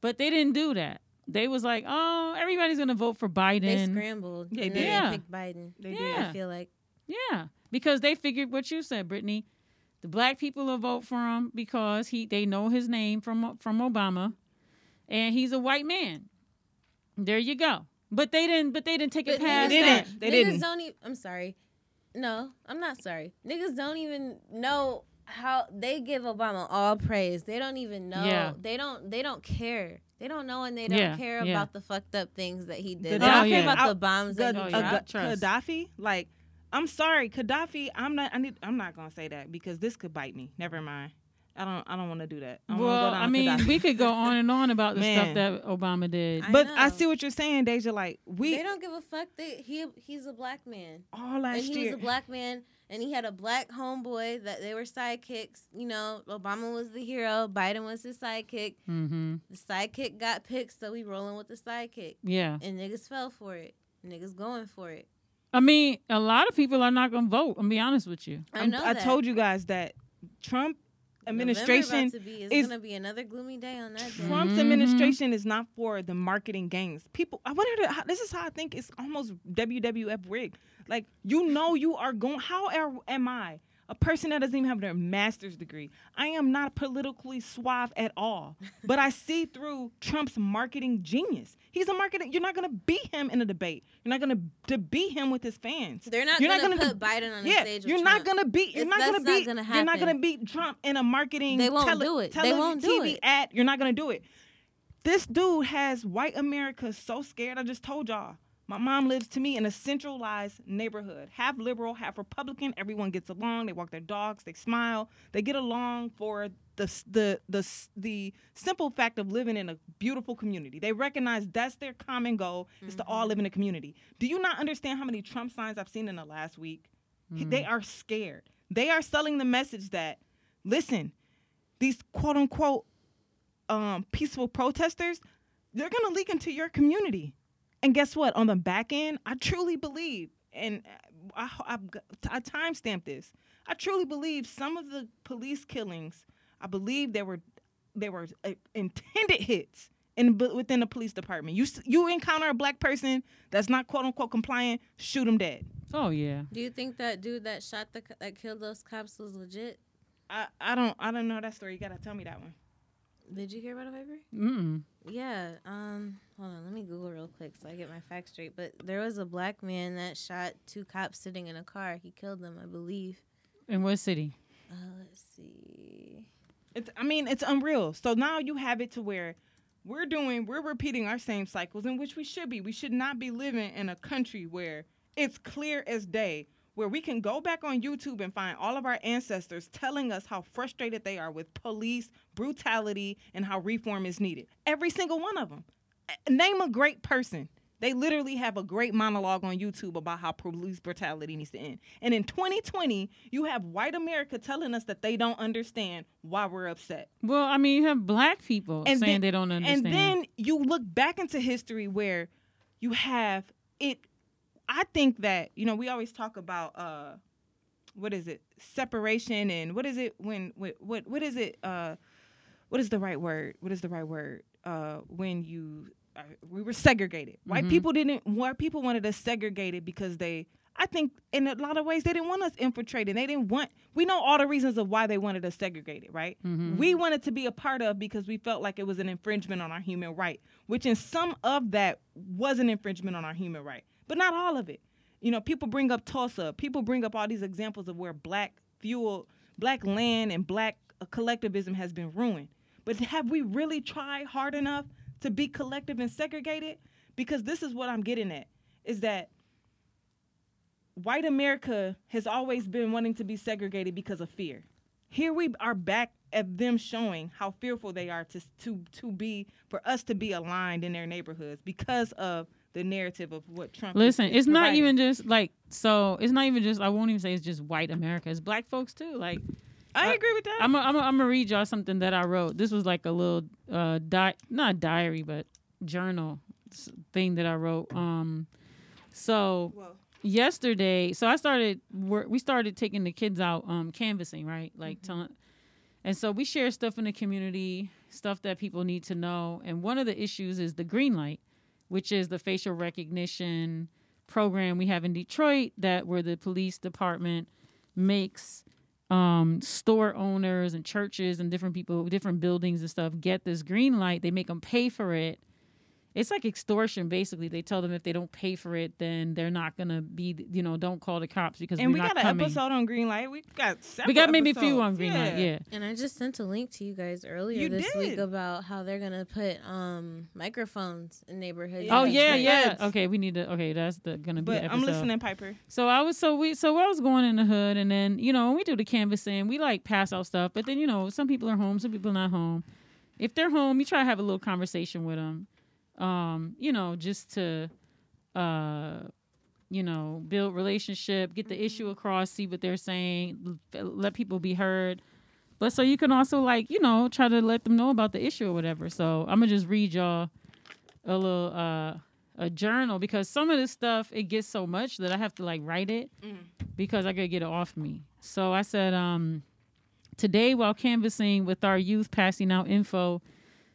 But they didn't do that. They was like, oh, everybody's gonna vote for Biden. They scrambled. They did. then Yeah. They picked Biden. They Yeah. I feel like Yeah, because they figured what you said, Brittany. The black people will vote for him because he they know his name from from Obama, and he's a white man. There you go. But they didn't. But they didn't take it But past. They that. didn't. They niggas didn't. don't even. I'm sorry. No, I'm not sorry. Niggas don't even know how they give Obama all praise. They don't even know. Yeah. They don't. They don't care. They don't know, and they don't Yeah, care yeah. about the fucked up things that he did. Gaddafi- They don't Oh, care yeah. about the bombs that Gad- Oh, he dropped. Gaddafi, like, I'm sorry, Gaddafi. I'm not. I need. I'm not gonna say that because this could bite me. Never mind. I don't. I don't want to do that. I Well, go I mean, Gaddafi. we could go on and on about the stuff that Obama did. I But I see what you're saying, Deja. Like we they don't give a fuck. They, he he's a black man. all last and he year. was a black man and he had a black homeboy that they were sidekicks you know obama was the hero biden was his sidekick mm-hmm. the sidekick got picked so we rolling with the sidekick Yeah. and niggas fell for it niggas going for it I mean, a lot of people are not gonna vote. I'm be honest with you. i I'm- know I that. told you guys that Trump administration about to be, is- gonna be another gloomy day on that day. Trump's Mhm. administration is not for the marketing gains. People, I wonder. How, this is how I think it's almost WWF rigged. Like you know, you are going. How are, am I a person that doesn't even have their master's degree? I am not politically suave at all. but I see through Trump's marketing genius. He's a marketing. You're not gonna beat him in a debate. You're not gonna to beat him with his fans. they're not You're gonna, not gonna put biden on the yeah, stage with you're not gonna beat. You're It's- not gonna beat. gonna You're not gonna beat Trump in a marketing. They won't tele- do it. They won't do TV it. ad. You're not gonna do it. This dude has white America so scared. I just told y'all. My mom lives to me in a centralized neighborhood, half liberal, half Republican. Everyone gets along. They walk their dogs. They smile. They get along for the the the the simple fact of living in a beautiful community. They recognize that's their common goal is to all live in a community. Do you not understand how many Trump signs I've seen in the last week? He- They are scared. They are selling the message that listen, these quote unquote um, peaceful protesters, they're going to leak into your community. And guess what? On the back end, I truly believe, and I, I, I timestamped this. I truly believe some of the police killings. I believe they were they were uh, intended hits in within the police department. You you encounter a black person that's not quote unquote compliant, shoot them dead. Oh yeah. do you think that dude that shot the that killed those cops was legit I, I don't I don't know that story. You gotta tell me that one. Did you hear about a Piper? Mm. Yeah. Um. Hold on. Let me Google real quick. so I get my facts straight. But there was a black man that shot two cops sitting in a car. He killed them, I believe. In what city? Uh, let's see. It's I mean, it's unreal. So now you have it to where we're doing we're repeating our same cycles in which we should be. We should not be living in a country where it's clear as day where we can go back on YouTube and find all of our ancestors telling us how frustrated they are with police brutality and how reform is needed. Every single one of them. Name a great person. They literally have a great monologue on YouTube about how police brutality needs to end. And in 2020, you have white America telling us that they don't understand why we're upset. Well, I mean, you have black people And saying then- they don't understand. And then you look back into history where you have it. I think that you know we always talk about uh, what is it separation and what is it when what what, what is it uh, what is the right word? What is the right word uh, when you uh, we were segregated? White Mhm. people didn't. White people wanted us segregated because they. I think in a lot of ways they didn't want us infiltrated. They didn't want. We know all the reasons of why they wanted us segregated, right? Mhm. We wanted to be a part of because we felt like it was an infringement on our human right, which in some of that was an infringement on our human right, but not all of it. You know, people bring up Tulsa. People bring up all these examples of where black fuel, black land, and black uh, collectivism has been ruined. But have we really tried hard enough to be collective and segregated? Because this is what I'm getting at: is that white America has always been wanting to be segregated because of fear. Here we are back at them showing how fearful they are to to to be for us to be aligned in their neighborhoods because of the narrative of what Trump. Listen, is it's not even just like so. It's not even just. I won't even say it's just white America. It's black folks too. Like I I- agree with that. I'm gonna I'm I'm read y'all something that I wrote. This was like a little uh di- not diary but journal thing that I wrote. Um, so well, yesterday, so I started work. We started taking the kids out um canvassing, right? Like telling. And so we share stuff in the community, stuff that people need to know. And one of the issues is the green light, which is the facial recognition program we have in Detroit that where the police department makes um, store owners and churches and different people, different buildings and stuff get this green light. They make them pay for it. It's like extortion, basically. They tell them if they don't pay for it, then they're not gonna be, you know, don't call the cops because and we're we not got an coming. episode on green light. We got several we got maybe a few on episodes. green light, yeah. And I just sent a link to you guys earlier You this week about how they're gonna put um microphones in neighborhoods. Oh Yeah, yeah, yeah. Okay, we need to. Okay, that's the gonna be. But the I'm listening, Piper. So I was so we so I was going in the hood, and then you know when we do the canvassing, we like pass out stuff. But then you know some people are home, some people are not home. If they're home, you try to have a little conversation with them. Um, you know, just to, uh, you know, build relationship, get the issue across, see what they're saying, let people be heard. But so you can also like you know try to let them know about the issue or whatever. So I'm gonna just read y'all a little uh a journal because some of this stuff it gets so much that I have to like write it because I gotta get it off me. So I said, um, today while canvassing with our youth, passing out info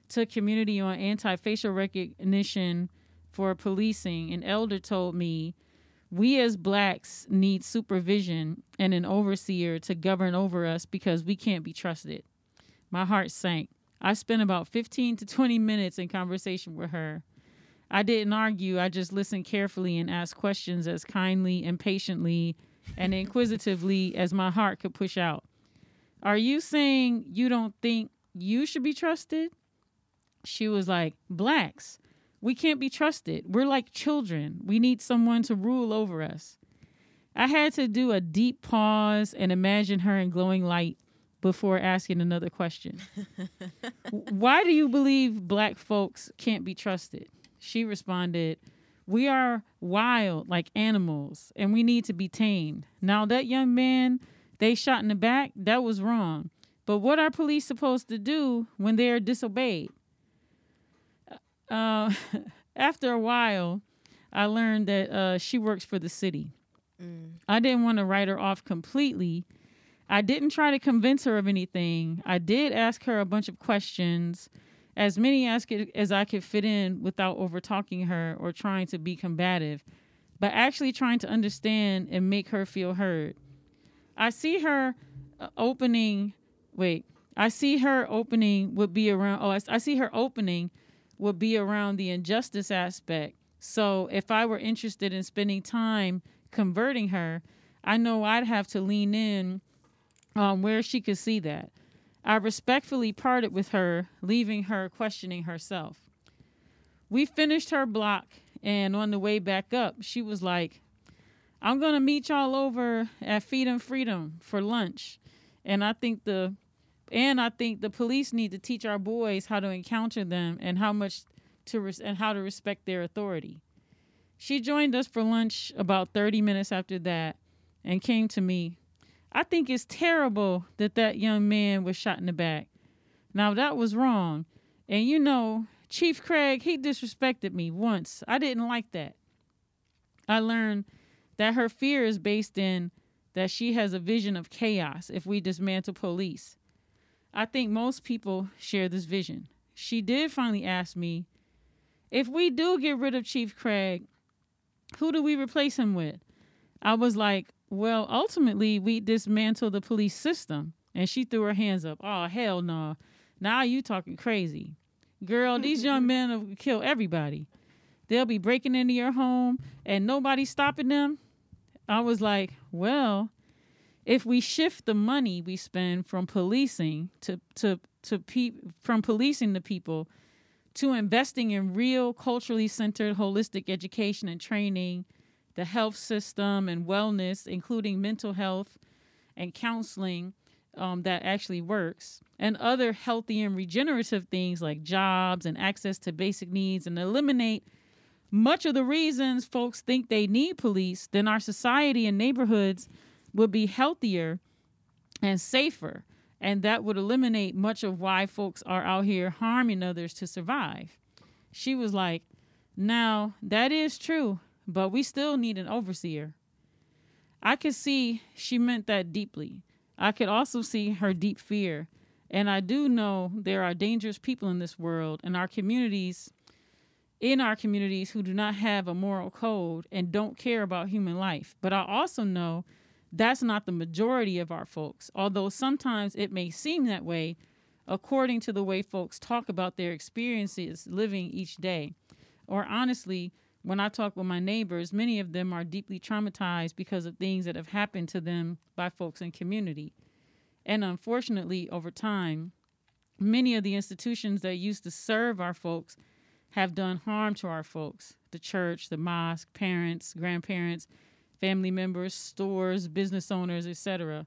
to community on anti-facial recognition for policing, an elder told me we as blacks need supervision and an overseer to govern over us because we can't be trusted. My heart sank. I spent about 15 to 20 minutes in conversation with her. I didn't argue, I just listened carefully and asked questions as kindly and patiently and inquisitively as my heart could push out. Are you saying you don't think you should be trusted? She was like, Blacks, we can't be trusted. We're like children. We need someone to rule over us. I had to do a deep pause and imagine her in glowing light before asking another question. Why do you believe black folks can't be trusted? She responded, We are wild like animals and we need to be tamed. Now, that young man they shot in the back, that was wrong. But what are police supposed to do when they are disobeyed? Uh, after a while, I learned that uh, she works for the city. I didn't want to write her off completely. I didn't try to convince her of anything. I did ask her a bunch of questions, as many as, could, as I could fit in without over talking her or trying to be combative, but actually trying to understand and make her feel heard. I see her uh, opening, wait, I see her opening would be around, oh, I, I see her opening would be around the injustice aspect So if I were interested in spending time converting her, I know I'd have to lean in on where she could see that. I respectfully parted with her, leaving her questioning herself. We finished her block, and on the way back up, she was like, I'm going to meet y'all over at Feed and Freedom for lunch. And I think the and I think the police need to teach our boys how to encounter them and how much to res- and how to respect their authority. She joined us for lunch about 30 minutes after that and came to me. I think it's terrible that that young man was shot in the back. Now that was wrong. And you know, Chief Craig, he disrespected me once. I didn't like that. I learned that her fear is based in that she has a vision of chaos if we dismantle police. I think most people share this vision. She did finally ask me if we do get rid of Chief Craig, who do we replace him with? I was like, well, ultimately, we dismantle the police system. And she threw her hands up. Oh, hell no. Now you talking crazy. Girl, these young men will kill everybody. They'll be breaking into your home and nobody stopping them. I was like, well, if we shift the money we spend from policing to to to pe- from policing the people to investing in real culturally centered holistic education and training the health system and wellness, including mental health and counseling um, that actually works, and other healthy and regenerative things like jobs and access to basic needs, and eliminate much of the reasons folks think they need police, then our society and neighborhoods would be healthier and safer. And that would eliminate much of why folks are out here harming others to survive. She was like, Now, that is true but we still need an overseer. I could see she meant that deeply. I could also see her deep fear. And I do know there are dangerous people in this world, and our communities, in our communities, who do not have a moral code and don't care about human life. But I also know that's not the majority of our folks, although sometimes it may seem that way according to the way folks talk about their experiences living each day. Or honestly, when I talk with my neighbors, many of them are deeply traumatized because of things that have happened to them by folks in community. And unfortunately, over time, many of the institutions that used to serve our folks have done harm to our folks the church, the mosque, parents, grandparents, family members, stores, business owners, etc.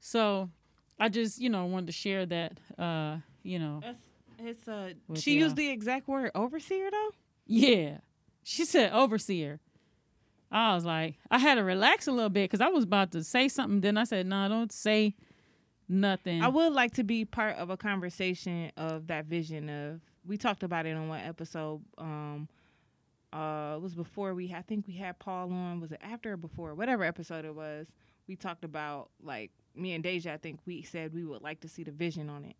So I just, you know, wanted to share that, uh, you know. It's, it's uh, she used the exact word overseer, though? Yeah. She said overseer. I was like, I had to relax a little bit because I was about to say something. Then I said, no, nah, don't say nothing. I would like to be part of a conversation of that vision of. We talked about it on one episode. Um, uh, it was before we. I think we had Paul on. Was it after or before? Whatever episode it was. We talked about like me and Deja. I think we said we would like to see the vision on it.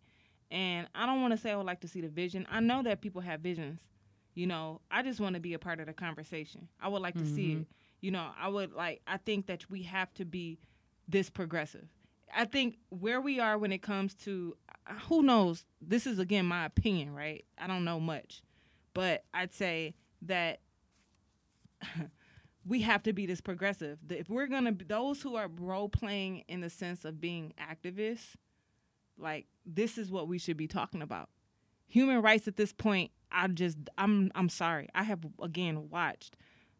And I don't want to say I would like to see the vision. I know that people have visions you know, I just want to be a part of the conversation. I would like to mm-hmm. see it. You know, I would like, I think that we have to be this progressive. I think where we are when it comes to, uh, who knows, this is again my opinion, right? I don't know much. But I'd say that we have to be this progressive. If we're to, those who are role playing in the sense of being activists, like this is what we should be talking about. Human rights at this point I just I'm I'm sorry. I have again watched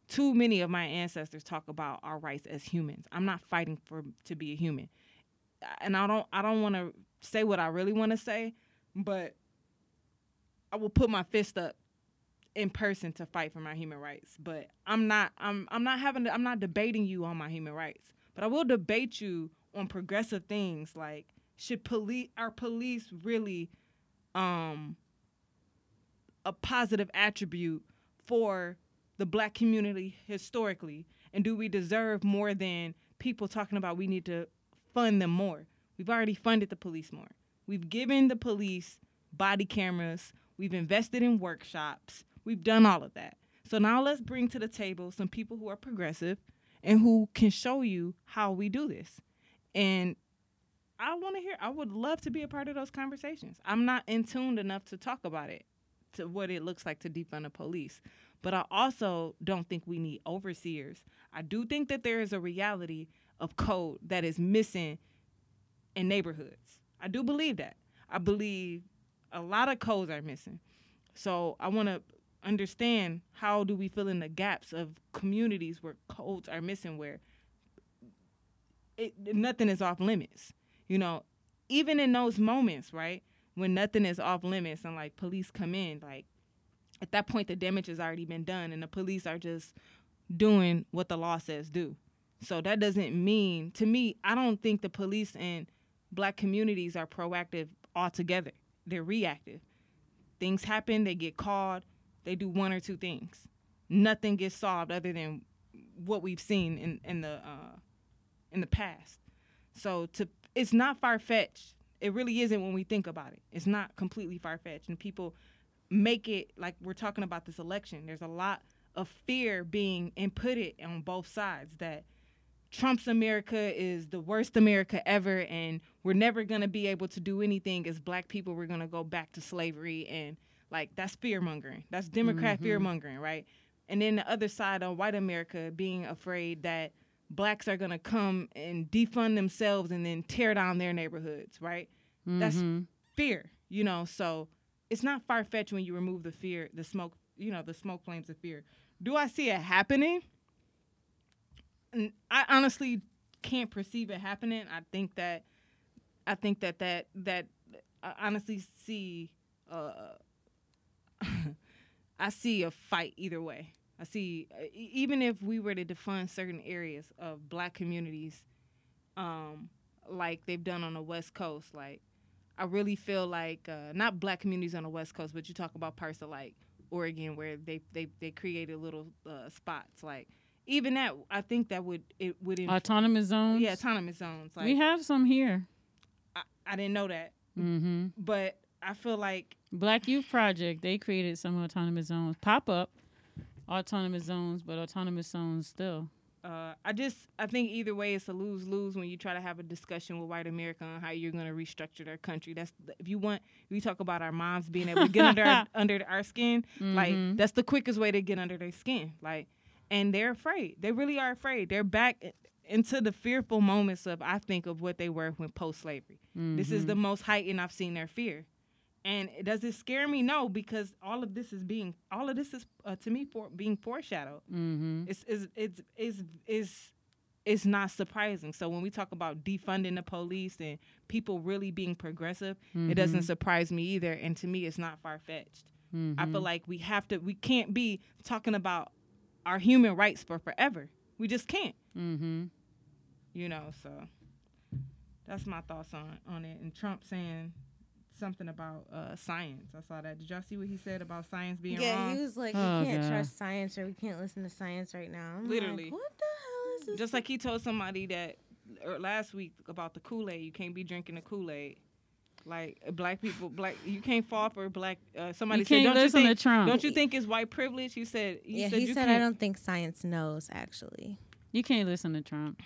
too many of my ancestors talk about our rights as humans. I'm not fighting for to be a human. And I don't I don't want to say what I really want to say, but I will put my fist up in person to fight for my human rights. But I'm not I'm I'm not having to, I'm not debating you on my human rights. But I will debate you on progressive things like should police our police really um a positive attribute for the black community historically? And do we deserve more than people talking about we need to fund them more? We've already funded the police more. We've given the police body cameras. We've invested in workshops. We've done all of that. So now let's bring to the table some people who are progressive and who can show you how we do this. And I want to hear, I would love to be a part of those conversations. I'm not in tuned enough to talk about it to what it looks like to defund the police. But I also don't think we need overseers. I do think that there is a reality of code that is missing in neighborhoods. I do believe that. I believe a lot of codes are missing. So I want to understand how do we fill in the gaps of communities where codes are missing where it, nothing is off limits. You know, even in those moments, right, when nothing is off limits and like police come in, like at that point the damage has already been done and the police are just doing what the law says do. So that doesn't mean to me, I don't think the police and black communities are proactive altogether. They're reactive. Things happen, they get called, they do one or two things. Nothing gets solved other than what we've seen in, in the uh, in the past. So to it's not far fetched. It really isn't when we think about it. It's not completely far fetched, and people make it like we're talking about this election. There's a lot of fear being inputted on both sides that Trump's America is the worst America ever, and we're never gonna be able to do anything as black people. We're gonna go back to slavery, and like that's fear mongering. That's Democrat Mhm. fear mongering, right? And then the other side on white America being afraid that blacks are gonna come and defund themselves and then tear down their neighborhoods, right? That's Mhm. fear, you know. So it's not far fetched when you remove the fear, the smoke, you know, the smoke flames of fear. Do I see it happening? I honestly can't perceive it happening. I think that, I think that that that I honestly see, uh, I see a fight either way. I see uh, even if we were to defund certain areas of black communities, um, like they've done on the West Coast, like I really feel like uh, not black communities on the West Coast, but you talk about parts of like Oregon where they they they created little uh, spots. Like even that, I think that would it would inf- autonomous zones. yeah autonomous zones. Like we have some here. I, I didn't know that, hmm but I feel like Black Youth Project, they created some autonomous zones, pop up autonomous zones, but autonomous zones still. uh, I just I think either way it's a lose lose when you try to have a discussion with white America on how you're going to restructure their country. That's if you want we talk about our moms being able to get under our, under our skin. Like Mhm. that's the quickest way to get under their skin. Like, and they're afraid. They really are afraid. They're back into the fearful moments of I think of what they were when post slavery. This is Mhm. the most heightened I've seen their fear. And does it scare me? No, because all of this is being all of this is uh, to me for being foreshadowed. Mhm. It's is it's is is it's not surprising. So when we talk about defunding the police and people really being progressive, it doesn't surprise me either. And to me, it's not far fetched. I Mhm. feel like we have to. We can't be talking about our human rights for forever. We just can't. Mhm. You know. So that's my thoughts on on it. And Trump saying something about uh, science. I saw that. Did y'all see what he said about science being yeah, wrong? he was like, Oh, "You can't God. trust science, or we can't listen to science right now." I'm Literally. like, what the hell is this? Just like he told somebody that er, last week about the Kool Aid. You can't be drinking the Kool Aid. Like black people, black you can't fall for black. Uh, somebody You said, can't "Don't you listen think? to Trump. Don't you think it's white privilege?" You said. He yeah, said he you said, "I can't- don't think science knows." Actually, You can't listen to Trump.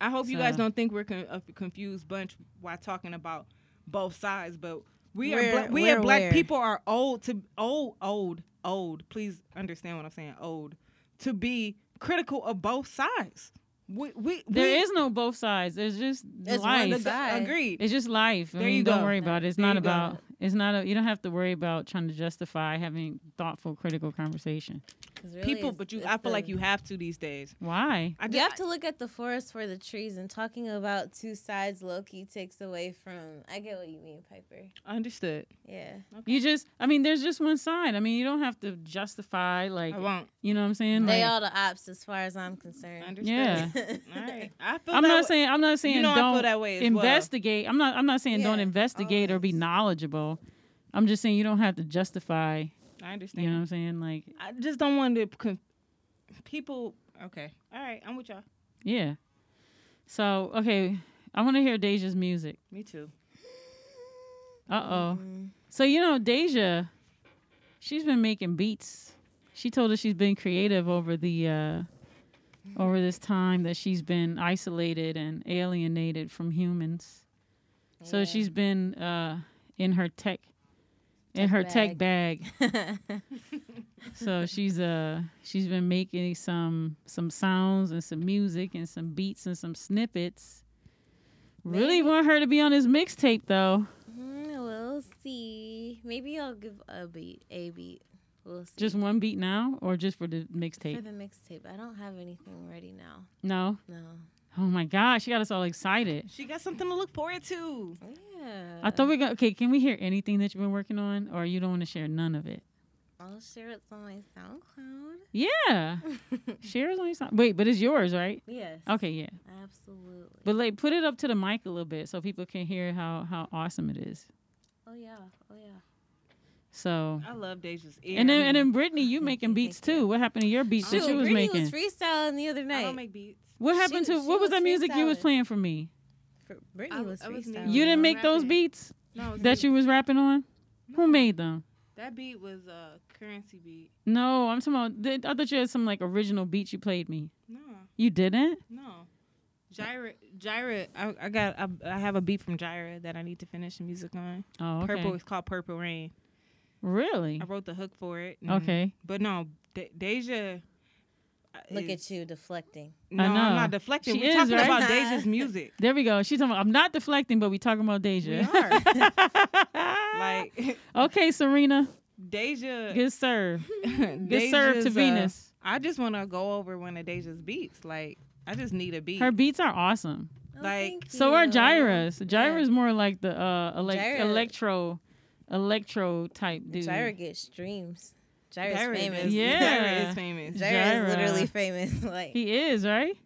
I hope you guys don't think we're con- a confused bunch while talking about both sides, but we are We're- bla- we we're black aware. people are old to old old old. Please understand what I'm saying. Old to be critical of both sides. We we There we, is no both sides. There's just It's one life. side. agreed. It's just life. I There mean, you don't go. worry about it. It's There not about. It's not a. You don't have to worry about trying to justify having thoughtful, critical conversation. really People, but you I feel like you have to these days. Why? I You have to look at the forest for the trees, and talking about two sides, Loki takes away from. I get what you mean, Piper. I understood. Yeah, You just. I mean, there's just one side. I mean, you don't have to justify like. I won't. You know what I'm saying? they Like, all the ops as far as I'm I concerned. understood. Yeah. All right. I feel I'm that not way- saying. I'm not saying you know I feel don't that way as investigate. I'm not. I'm not saying don't Yeah, investigate or be knowledgeable. I'm just saying you don't have to justify. I understand. You know what I'm saying? Like, I just don't want to con- people. Okay. All right. I'm with y'all. yeah. So okay, I want to hear Deja's music. Me too. Uh oh. Mm. So you know, Deja, she's been making beats. She told us she's been creative over the uh over this time that she's been isolated and alienated from humans. So she's been uh in her tech in her tech bag. bag. so she's uh she's been making some some sounds and some music and some beats and some snippets. Really want her to be on this mixtape though. Mm, we'll see. Maybe I'll give a beat, a beat. We'll see. Just one beat now, or just for the mixtape? for the mixtape. I don't have anything ready now. No. No. Oh my gosh, she got us all excited. She got something to look forward to. Yeah. I thought we got okay. Can we hear anything that you've been working on, or you don't want to share none of it? I'll share it on my SoundCloud. Yeah, share it on your side. Wait, but it's yours, right? yes. Okay, yeah. Absolutely. But like, put it up to the mic a little bit so people can hear how how awesome it is. oh yeah. Oh yeah. So, I love Deja's ear. and then and then Brittany, you making beats too. What happened to your beats that Shoot, you was Brittany making? was freestyling the other night. I don't make beats. what happened She- to she what was was that music you was playing for me? Fr- Brittany I- was freestyling. You didn't make those beats No, that me. you was rapping on. Who made them? That beat was a currency beat. No, I'm talking about. I thought you had some like original beats you played me. No, You didn't? no. Gyra, Gyra, I, I got, I, I have a beat from Gyra that I need to finish the music on. Oh, okay. Purple, it's called Purple Rain. Really? I wrote the hook for it. and- Okay. But no, De- Deja. uh, Look is- at you deflecting. No, know. I'm not deflecting. She We're is, talking right? about Deja's music. There we go. She's talking. About, I'm not deflecting, but we talking about We Deja. are. like okay, Serena, Deja. good serve. Good serve to uh, Venus. I just want to go over one of Deja's beats. Like I just need a beat. Her beats are awesome. Oh, Like, thank So are you. Gyra's. Yeah. Gyra's more like the uh elec- Gyra- electro, electro type dude. Gyra gets streams. Gyra's Gyra famous. is- Yeah. Gyra is famous. Gyra Gyra. is literally famous. like he, He is right.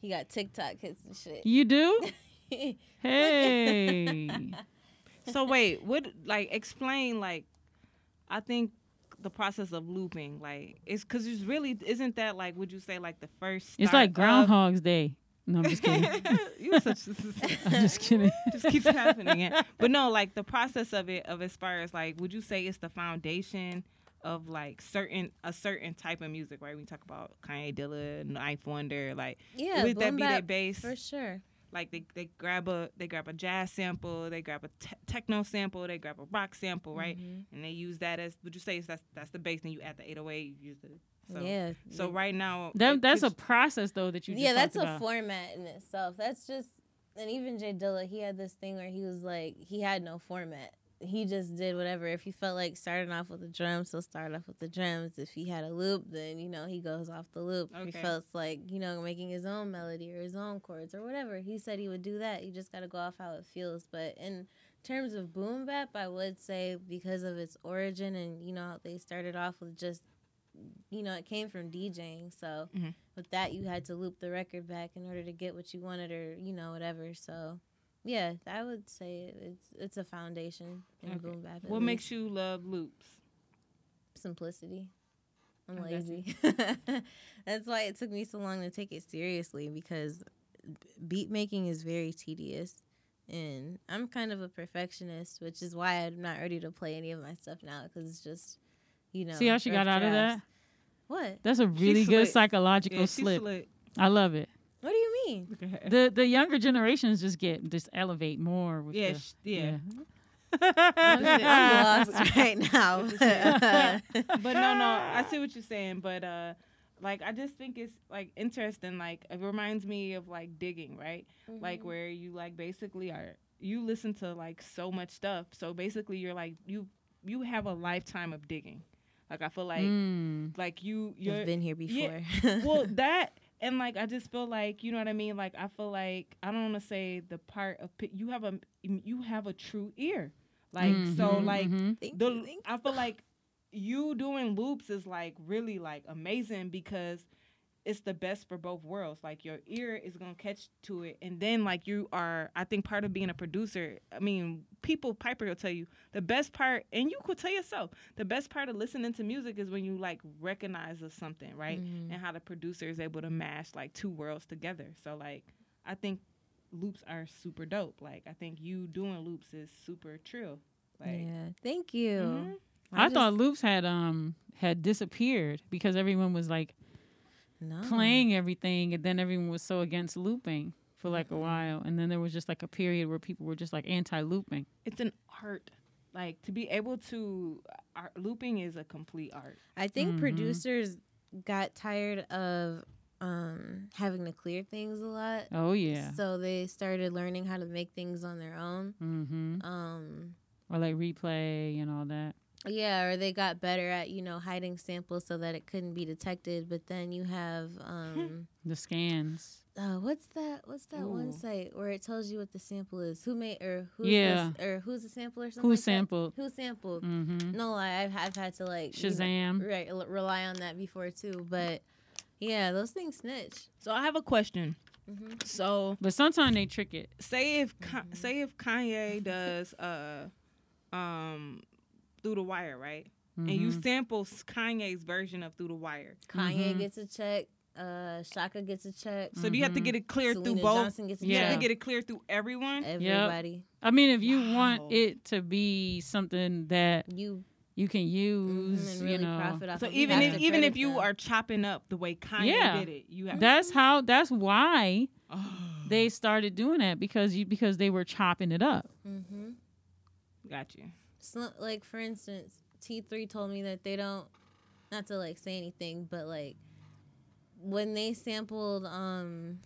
He got TikTok hits and shit. You do. Hey. So wait, what? Like explain like, I think the process of looping like it's because it's really isn't that like would you say like the first? It's like Groundhog's Day. No, I'm just kidding. of- you such. I'm just kidding. just keeps happening. Yeah. But no, like the process of it, of as far as like, would you say it's the foundation of like certain a certain type of music, right? We talk about Kanye Dilla, 9th Wonder, like Yeah, would that be their bap base? for sure. Like they, they grab a they grab a jazz sample, they grab a te- techno sample, they grab a rock sample, right? Mhm. And they use that as would you say that's that's the base? Then you add the 808, you use the so yeah. so the- right now That it that's a process though that you just yeah, that's talked a about. format in itself. That's just and even J Dilla, he had this thing where he was like he had no format. He just did whatever. If he felt like starting off with the drums, he'll start off with the drums. If he had a loop, then you know he goes off the loop. If he felt like you know making his own melody or his own chords or whatever, he said he would do that. You just got to go off how it feels. But in terms of boom bap, I would say because of its origin and you know they started off with just you know it came from DJing, so Mhm. with that you had to loop the record back in order to get what you wanted or you know whatever so yeah i would say it's it's a foundation in Okay. boom bap what least. makes you love loops? simplicity i'm I'm lazy that's why it took me so long to take it seriously because beat making is very tedious and i'm kind of a perfectionist which is why i'm not ready to play any of my stuff now because it's just you know See how she got rough out of that? what That's a really good slick. psychological Yeah, slip. slick. I love it. What mean Look at her. The the younger generations just get just elevate more with yeah, the, sh- yeah. i'm lost right now but no, no, I see what you're saying. But uh, like, I just think it's like interesting. Like, it reminds me of like digging, right? Like Mm-hmm. where you like basically are you listen to like so much stuff. So basically, you're like you you have a lifetime of digging. Like I feel like Mm. like you you're I've been here before. yeah, well that and like I just feel like you know what I mean. Like I feel like I don't want to say the part of you have a you have a true ear. Like so Mhm, like mhm. the you, I feel like you doing loops is like really like amazing because it's the best for both worlds. Like your ear is gonna catch to it, and then like you are. I think part of being a producer. I mean, people Piper will tell you the best part, and you could tell yourself the best part of listening to music is when you like recognize of something, right? Mhm. And how the producer is able to mash like two worlds together. So like, I think loops are super dope. Like I think you doing loops is super trill. Like, yeah, thank you. mhm. I, thought loops had um had disappeared because everyone was like no. playing everything, and then everyone was so against looping for like a while, and then there was just like a period where people were just like anti-looping. it's an art. like to be able to art, looping is a complete art. I think Mhm. producers got tired of um having to clear things a lot. Oh yeah. So they started learning how to make things on their own. Mm-hmm. Um Or like replay and all that. Yeah, or they got better at, you know, hiding samples so that it couldn't be detected. But then you have um The scans. uh, what's that what's that one site where it tells you what the sample is? Who made or who's Yeah. this, or who's the sample or something? Who like that? sampled? Who sampled? Mm-hmm. No lie, I've I've had to like you know, Shazam. right l- rely on that before too. But yeah, those things snitch. So I have a question. hmm So But sometimes they trick it. say if Ka- Mhm. say if Kanye does uh um through the wire, right? And you Mhm. sample Kanye's version of through the wire. Kanye Mhm. gets a check. Uh, Chaka gets a check. So do you have to Mhm. get it clear Selena through both? Johnson gets a You have to get it clear through everyone. Everybody, I mean, if you Wow. want it to be something that you you can use, and really you know, profit off. So of even if even if you them. are chopping up the way Kanye Yeah. did it, you have that's how. That's why Oh, they started doing that because you because they were chopping it up. Mhm. got you. So, like for instance, T three told me that they don't, not to like say anything, but like when they sampled um,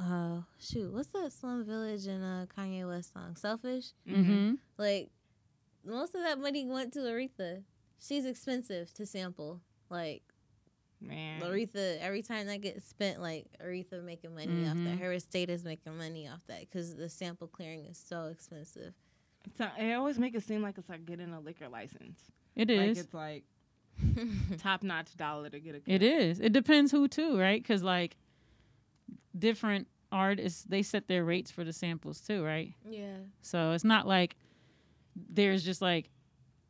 uh, shoot, what's that Slum Village and uh Kanye West song, Selfish? Mm-hmm. Like most of that money went to Aretha. She's expensive to sample. Like Man. Aretha, every time that gets spent, like Aretha making money off that. Mhm. Her estate is making money off that because the sample clearing is so expensive. It's not- it always make it seem like it's like getting a liquor license. It is. Like it's like top notch dollar to get a. It is. It depends who too, right? Because like different artists, they set their rates for the samples too, right? yeah. So it's not like there's just like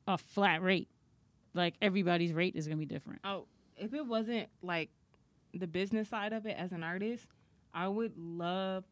a flat rate. Like everybody's rate is gonna be different. Oh, if it wasn't like the business side of it as an artist, I would love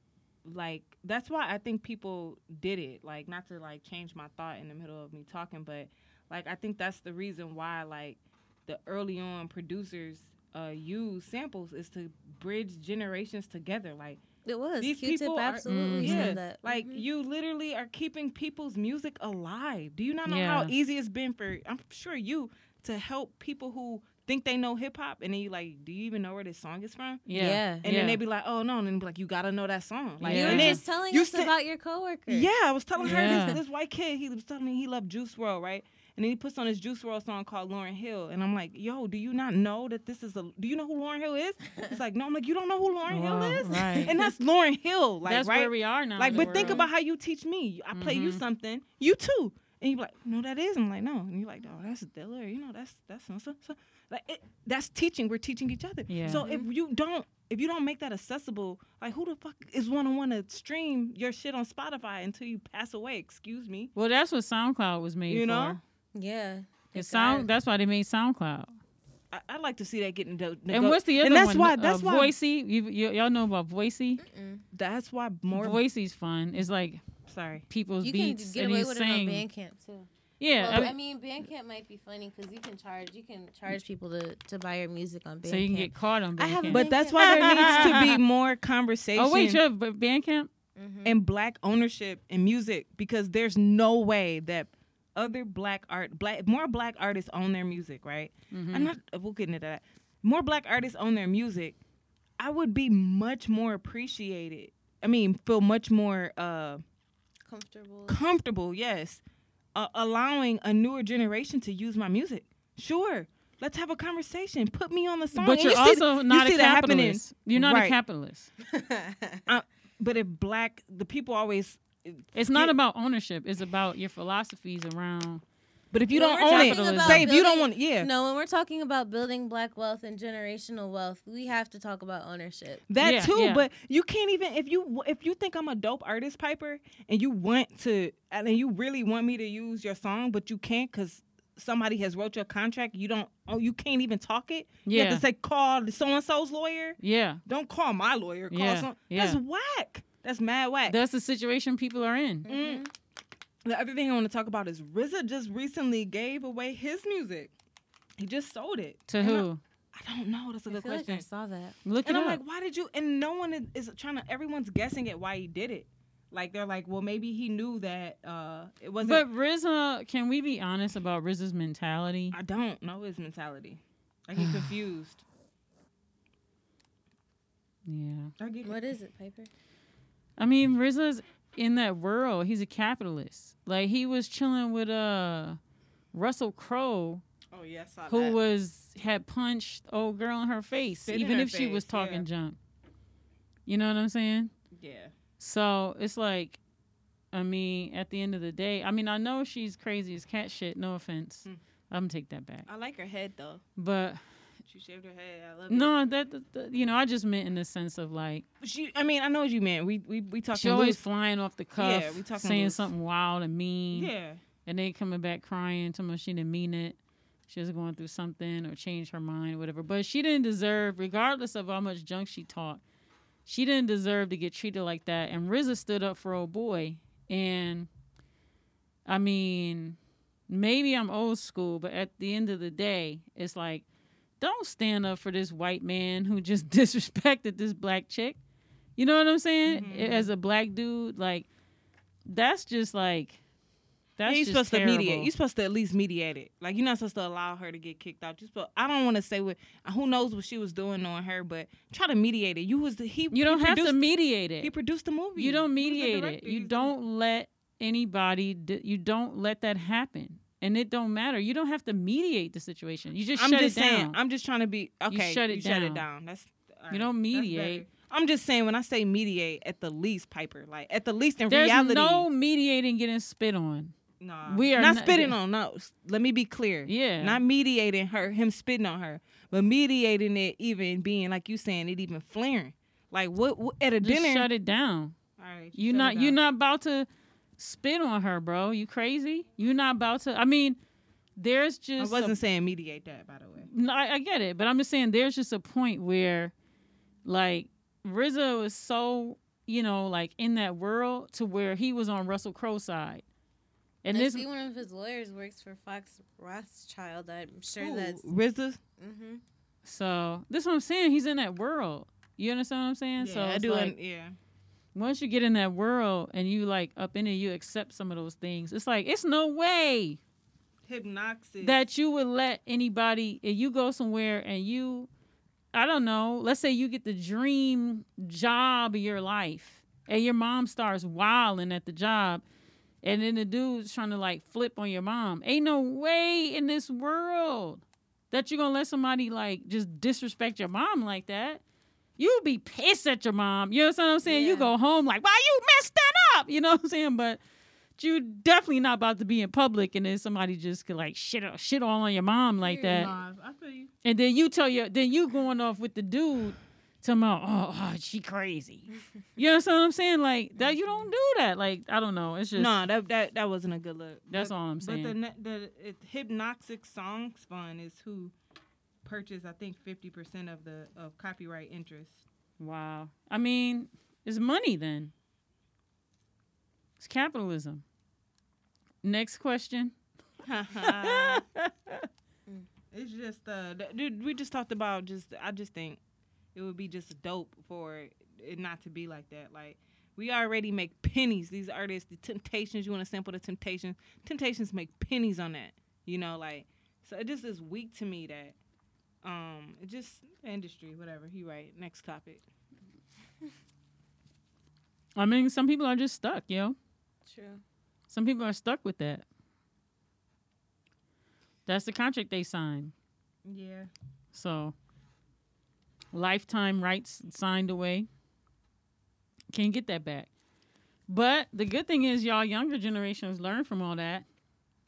like that's why I think people did it. Like not to like change my thought in the middle of me talking, but like I think that's the reason why like the early on producers uh use samples is to bridge generations together. Like It was. These Q-Tip people are- absolutely Mhm. yeah, said that. like Mhm. you literally are keeping people's music alive. Do you not know Yeah. how easy it's been for I'm sure you to help people who think they know hip hop and then you like, do you even know where this song is from? Yeah. Yeah. And then they be like, oh no, and then be like, you gotta know that song. Like, you were just telling you us sit- about your coworker. yeah, I was telling her this this white kid. He was telling me he loved Juice WRLD, right? And then he puts on his Juice WRLD song called Lauryn Hill, and I'm like, yo, do you not know that this is a? Do you know who Lauryn Hill is? He's like, no. I'm like, you don't know who Lauryn Wow, Hill is? right. And that's Lauryn Hill, like That's right? where we are now. like, in the but think world. about how you teach me. I play you Mhm. something, you too, and you're like, no, that is. I'm like, no, and you're like, no, that's Dilla. You know, that's that's so so. so. Like, it, that's teaching. We're teaching each other. Yeah. So if you don't, if you don't make that accessible, like, who the fuck is one to want to stream your shit on Spotify until you pass away? Excuse me. Well, that's what SoundCloud was made for. You for. know? Yeah. It's It sound. got- That's why they made SoundCloud. I, I'd like to see that getting. Do, and what's the other and that's one? Why, Uh, that's why. Voisey. You, you, y'all know about Voisey? Mm-mm. That's why more. Voisey's fun. It's like sorry. people's You can beats get and away you with it on sing. Bandcamp too. Yeah, Well, I I mean, mean, Bandcamp might be funny because you can charge. You can charge people to, to buy your music on Bandcamp. so you can get caught on Bandcamp. I haven't But that's why there needs to be more conversation. oh wait, you have B- Bandcamp? Mhm. and black ownership in music because there's no way that other black art black more black artists own their music right Mhm. i'm not we'll get into that more black artists own their music i would be much more appreciated i mean feel much more uh comfortable. comfortable yes uh, allowing a newer generation to use my music sure let's have a conversation put me on the song But And you're you also you not see a capitalist. You're not a Right. capitalist. but if black the people always It's not about ownership. It's about your philosophies around. But if you When don't we're own it about say if you don't building- want yeah No, when we're talking about building black wealth and generational wealth, we have to talk about ownership. That Yeah, too, yeah. but you can't even if you if you think I'm a dope artist, Piper, and you want to and you really want me to use your song, but you can't because somebody has wrote your contract. You don't. Oh, you can't even talk it. You Yeah. have to say call so and so's lawyer. Yeah. Don't call my lawyer. Call Yeah, some. yeah. That's whack. That's mad whack. That's the situation people are in. Mm. The other thing I want to talk about is RZA just recently gave away his music. He just sold it To And who? I, don't know. That's a I good feel like question. I saw that. Look at that. And it I'm up. like, why did you? And no one is, is trying to. Everyone's guessing at why he did it. Like they're like, well, maybe he knew that uh it wasn't. But RZA, can we be honest about RZA's mentality? I don't know his mentality. I get confused. Yeah. I get What is it, Piper? I mean, RZA's in that world. He's a capitalist. Like he was chilling with uh Russell Crowe, Oh yeah, who that. was had punched old girl in her face, Spit even her if she was talking yeah. junk. You know what I'm saying? yeah. So it's like, I mean, at the end of the day, I mean, I know she's crazy as cat shit. No offense, Hmm. I'm gonna take that back. I like her head though. But She shaved her head. I love it. no, that, that, you know, I just meant in the sense of like She. I mean, I know what you meant. We we we talking. she always loose. flying off the cuff, Yeah, we talking saying loose. something wild and mean. Yeah. and they coming back crying, telling me she didn't mean it. She was going through something or changed her mind, or whatever. But she didn't deserve, regardless of how much junk she talked, she didn't deserve to get treated like that. And RZA stood up for old boy. And I mean, maybe I'm old school, but at the end of the day, it's like, don't stand up for this white man who just disrespected this black chick. You know what I'm saying? Mhm. As a black dude, like that's just like that's yeah, you're just supposed to mediate. terrible. You're supposed to at least mediate it. Like you're not supposed to allow her to get kicked out. Just, I don't want to say what. Who knows what she was doing on her, but try to mediate it. You was the he. You don't he have to mediate it. He produced the movie. You don't He was the mediate it. You don't let anybody. You don't let that happen, and it don't matter. You don't have to mediate the situation. You just I'm shut just it saying. down. I'm just trying to be okay. shut it Shut down. it down. That's all You don't mediate. I'm just saying when I say mediate, at the least, Piper, like at the least in There's reality, no mediating getting spit on. Nah, We are not not- spitting on. No, let me be clear. Yeah. not mediating her, him spitting on her, but mediating it even being like you saying it even flaring. Like what, what at a Just dinner? shut it down. All right, You shut not you down. not about to spit on her, bro. You crazy? You not about to. I mean, there's just a wasn't saying mediate that, by the way. No, I, I get it, but I'm just saying there's just a point where, like, RZA was so you know like in that world to where he was on Russell Crowe's side, and I this see one of his lawyers works for Fox Rothschild. I'm sure Ooh, that's. RZA. hmm so this is what I'm saying. He's in that world. You understand what I'm saying? Yeah, so I do. like, un- yeah, once you get in that world and you like up in it, you accept some of those things. It's like it's no way Hipgnosis. that you would let anybody if you go somewhere and you I don't know, let's say you get the dream job of your life and your mom starts wilding at the job and then the dude's trying to like flip on your mom. Ain't no way in this world that you're gonna let somebody like just disrespect your mom like that. You'd be pissed at your mom. You know what I'm saying? You go home like, why you messed that up? You know what I'm saying? But you definitely not about to be in public and then somebody just could like shit uh, shit all on your mom like that. Nah, I feel you. And then you tell your then you going off with the dude talking about, oh, oh she crazy. you know what I'm saying? Like that you don't do that. Like, I don't know. It's just No, that that that wasn't a good look. That's But- all I'm saying. But the saying. ne- the it, Hipgnosis song fund is who purchased I think fifty percent of the of copyright interest. Wow. I mean, it's money then. It's capitalism. Next question. it's just uh, dude, we just talked about just I just think it would be just dope for it not to be like that. Like we already make pennies. These artists, the Temptations, you want to sample the Temptations? Temptations make pennies on that. You know, like so it just is weak to me that um just industry whatever. You right. Next topic. I mean, some people are just stuck, yo. True. Some people are stuck with that. That's the contract they signed. Yeah. So, lifetime rights signed away. Can't get that back. But the good thing is, y'all younger generations learn from all that.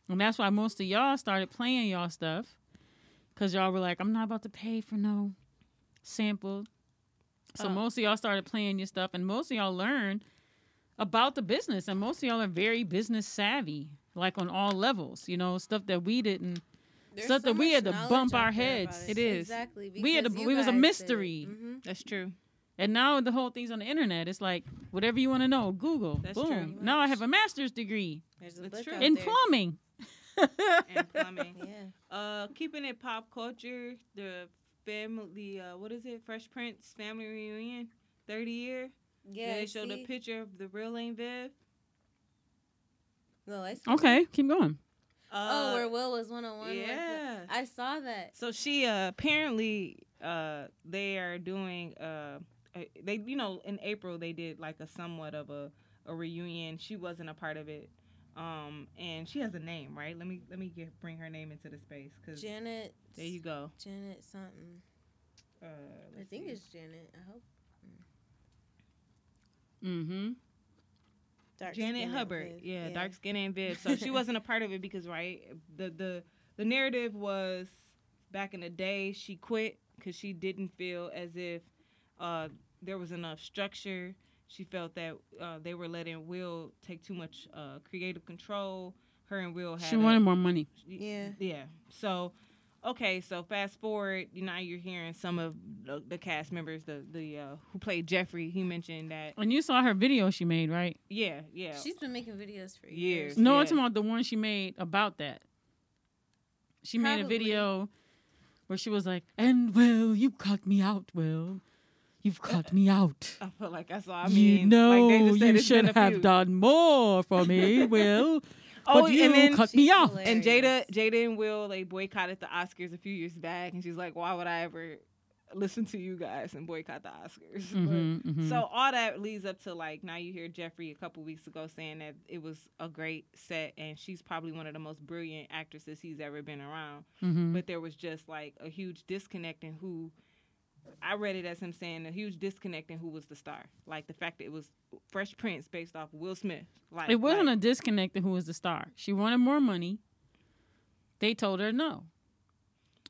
And that's why most of y'all started playing y'all stuff. Because y'all were like, I'm not about to pay for no sample. So Oh. most of y'all started playing your stuff. And most of y'all learned about the business. And most of y'all are very business savvy, like on all levels. You know, stuff that we didn't. There's Stuff that we had to bump our there about heads. It is. Exactly. We had to- because you we was a guys did it. mystery. Mhm. That's true. And now the whole thing's on the internet. It's like whatever you want to know, Google. That's Boom. true. Now I have a master's degree There's a It's book true. out in plumbing. And plumbing. Yeah. Uh, keeping it pop culture, the family, uh, what is it? Fresh Prince family reunion, thirty year. Yeah, they showed see? a picture of the real Aunt Viv. The light Okay, keep going. Uh, oh, where Will was one on one. yeah. I saw that. So she uh, apparently uh, they are doing uh, uh, they you know in April they did like a somewhat of a, a reunion. She wasn't a part of it, um, and she has a name right. Let me let me get bring her name into the space because Janet. there you go. Janet something. Uh, I think see. it's Janet. I hope. Mm-hmm. Dark Janet Hubert, Viv. yeah, dark skin and Viv. So she wasn't a part of it because right the the the narrative was back in the day she quit because she didn't feel as if uh, there was enough structure. She felt that uh, they were letting Will take too much uh, creative control. Her and Will had She a- wanted more money. Yeah. yeah. So, okay. So fast forward. You Now you're hearing some of the, the cast members, the the uh, who played Jeffrey. He mentioned that. And you saw her video she made, right? Yeah, yeah. She's been making videos for Years. years. No, Yeah. I'm talking about the one she made about that. She made a video where she was like, "And Will, you cut me out, Will. You've cut me out. I feel like that's all. I you know like they just said you should have done more for me, Will. Oh, but you and then cut me off." and Jada, Jada and Will, they boycotted the Oscars a few years back, and she's like, "Why would I ever listen to you guys and boycott the Oscars?" But- Mhm, mhm. So all that leads up to like now you hear Jeffrey a couple weeks ago saying that it was a great set, and she's probably one of the most brilliant actresses he's ever been around. Mhm. But there was just like a huge disconnect in who. I read it as him saying a huge disconnect in who was the star, like the fact that it was Fresh Prince based off Will Smith. Like it wasn't like, a disconnect in who was the star. She wanted more money. They told her no.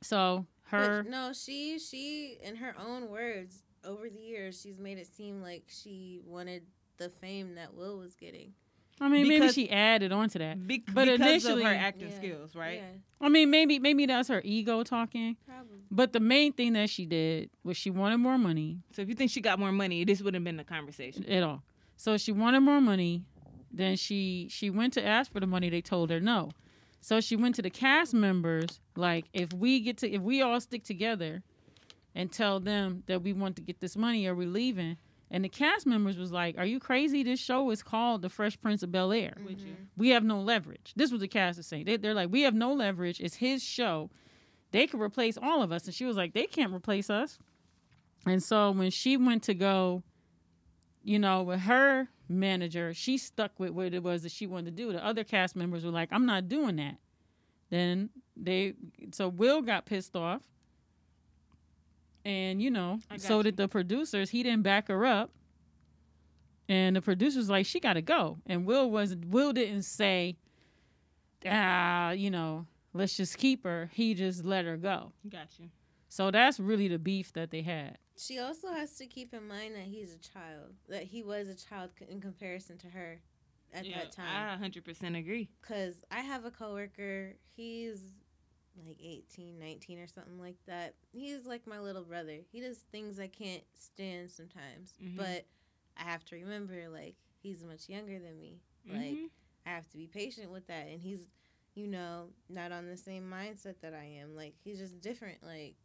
So her But no, she she in her own words over the years she's made it seem like she wanted the fame that Will was getting. I mean, maybe she added on to that. Bec- But because initially- of her acting Yeah. skills, right? Yeah, I mean, maybe maybe that's her ego talking. probably. But the main thing that she did was she wanted more money So if you think she got more money, this would have been the conversation. at all. So she wanted more money. Then she she went to ask for the money. They told her no. So she went to the cast members like, if we get to if we all stick together, and tell them that we want to get this money or we're leaving. And the cast members was like, "Are you crazy? This show is called The Fresh Prince of Bel Air. You. We have no leverage." This was the cast was saying. They, they're like, "We have no leverage. It's his show. They could replace all of us." And she was like, "They can't replace us." And so when she went to go, you know, with her manager, she stuck with what it was that she wanted to do. The other cast members were like, "I'm not doing that." Then they, so Will got pissed off, and you know, so you. did the producers. He didn't back her up, and the producers like, "She got to go." And Will was Will didn't say, "Ah, you know, let's just keep her." He just let her go. Got you. So that's really the beef that they had. She also has to keep in mind that he's a child, that he was a child in comparison to her at Yeah, that time. I 100% agree. Because I have a coworker, he's like 18, 19 or something like that. He's like my little brother. He does things I can't stand sometimes. Mhm. But I have to remember, like, he's much younger than me. Like, Mhm. I have to be patient with that. And he's, you know, not on the same mindset that I am. Like, he's just different. Like,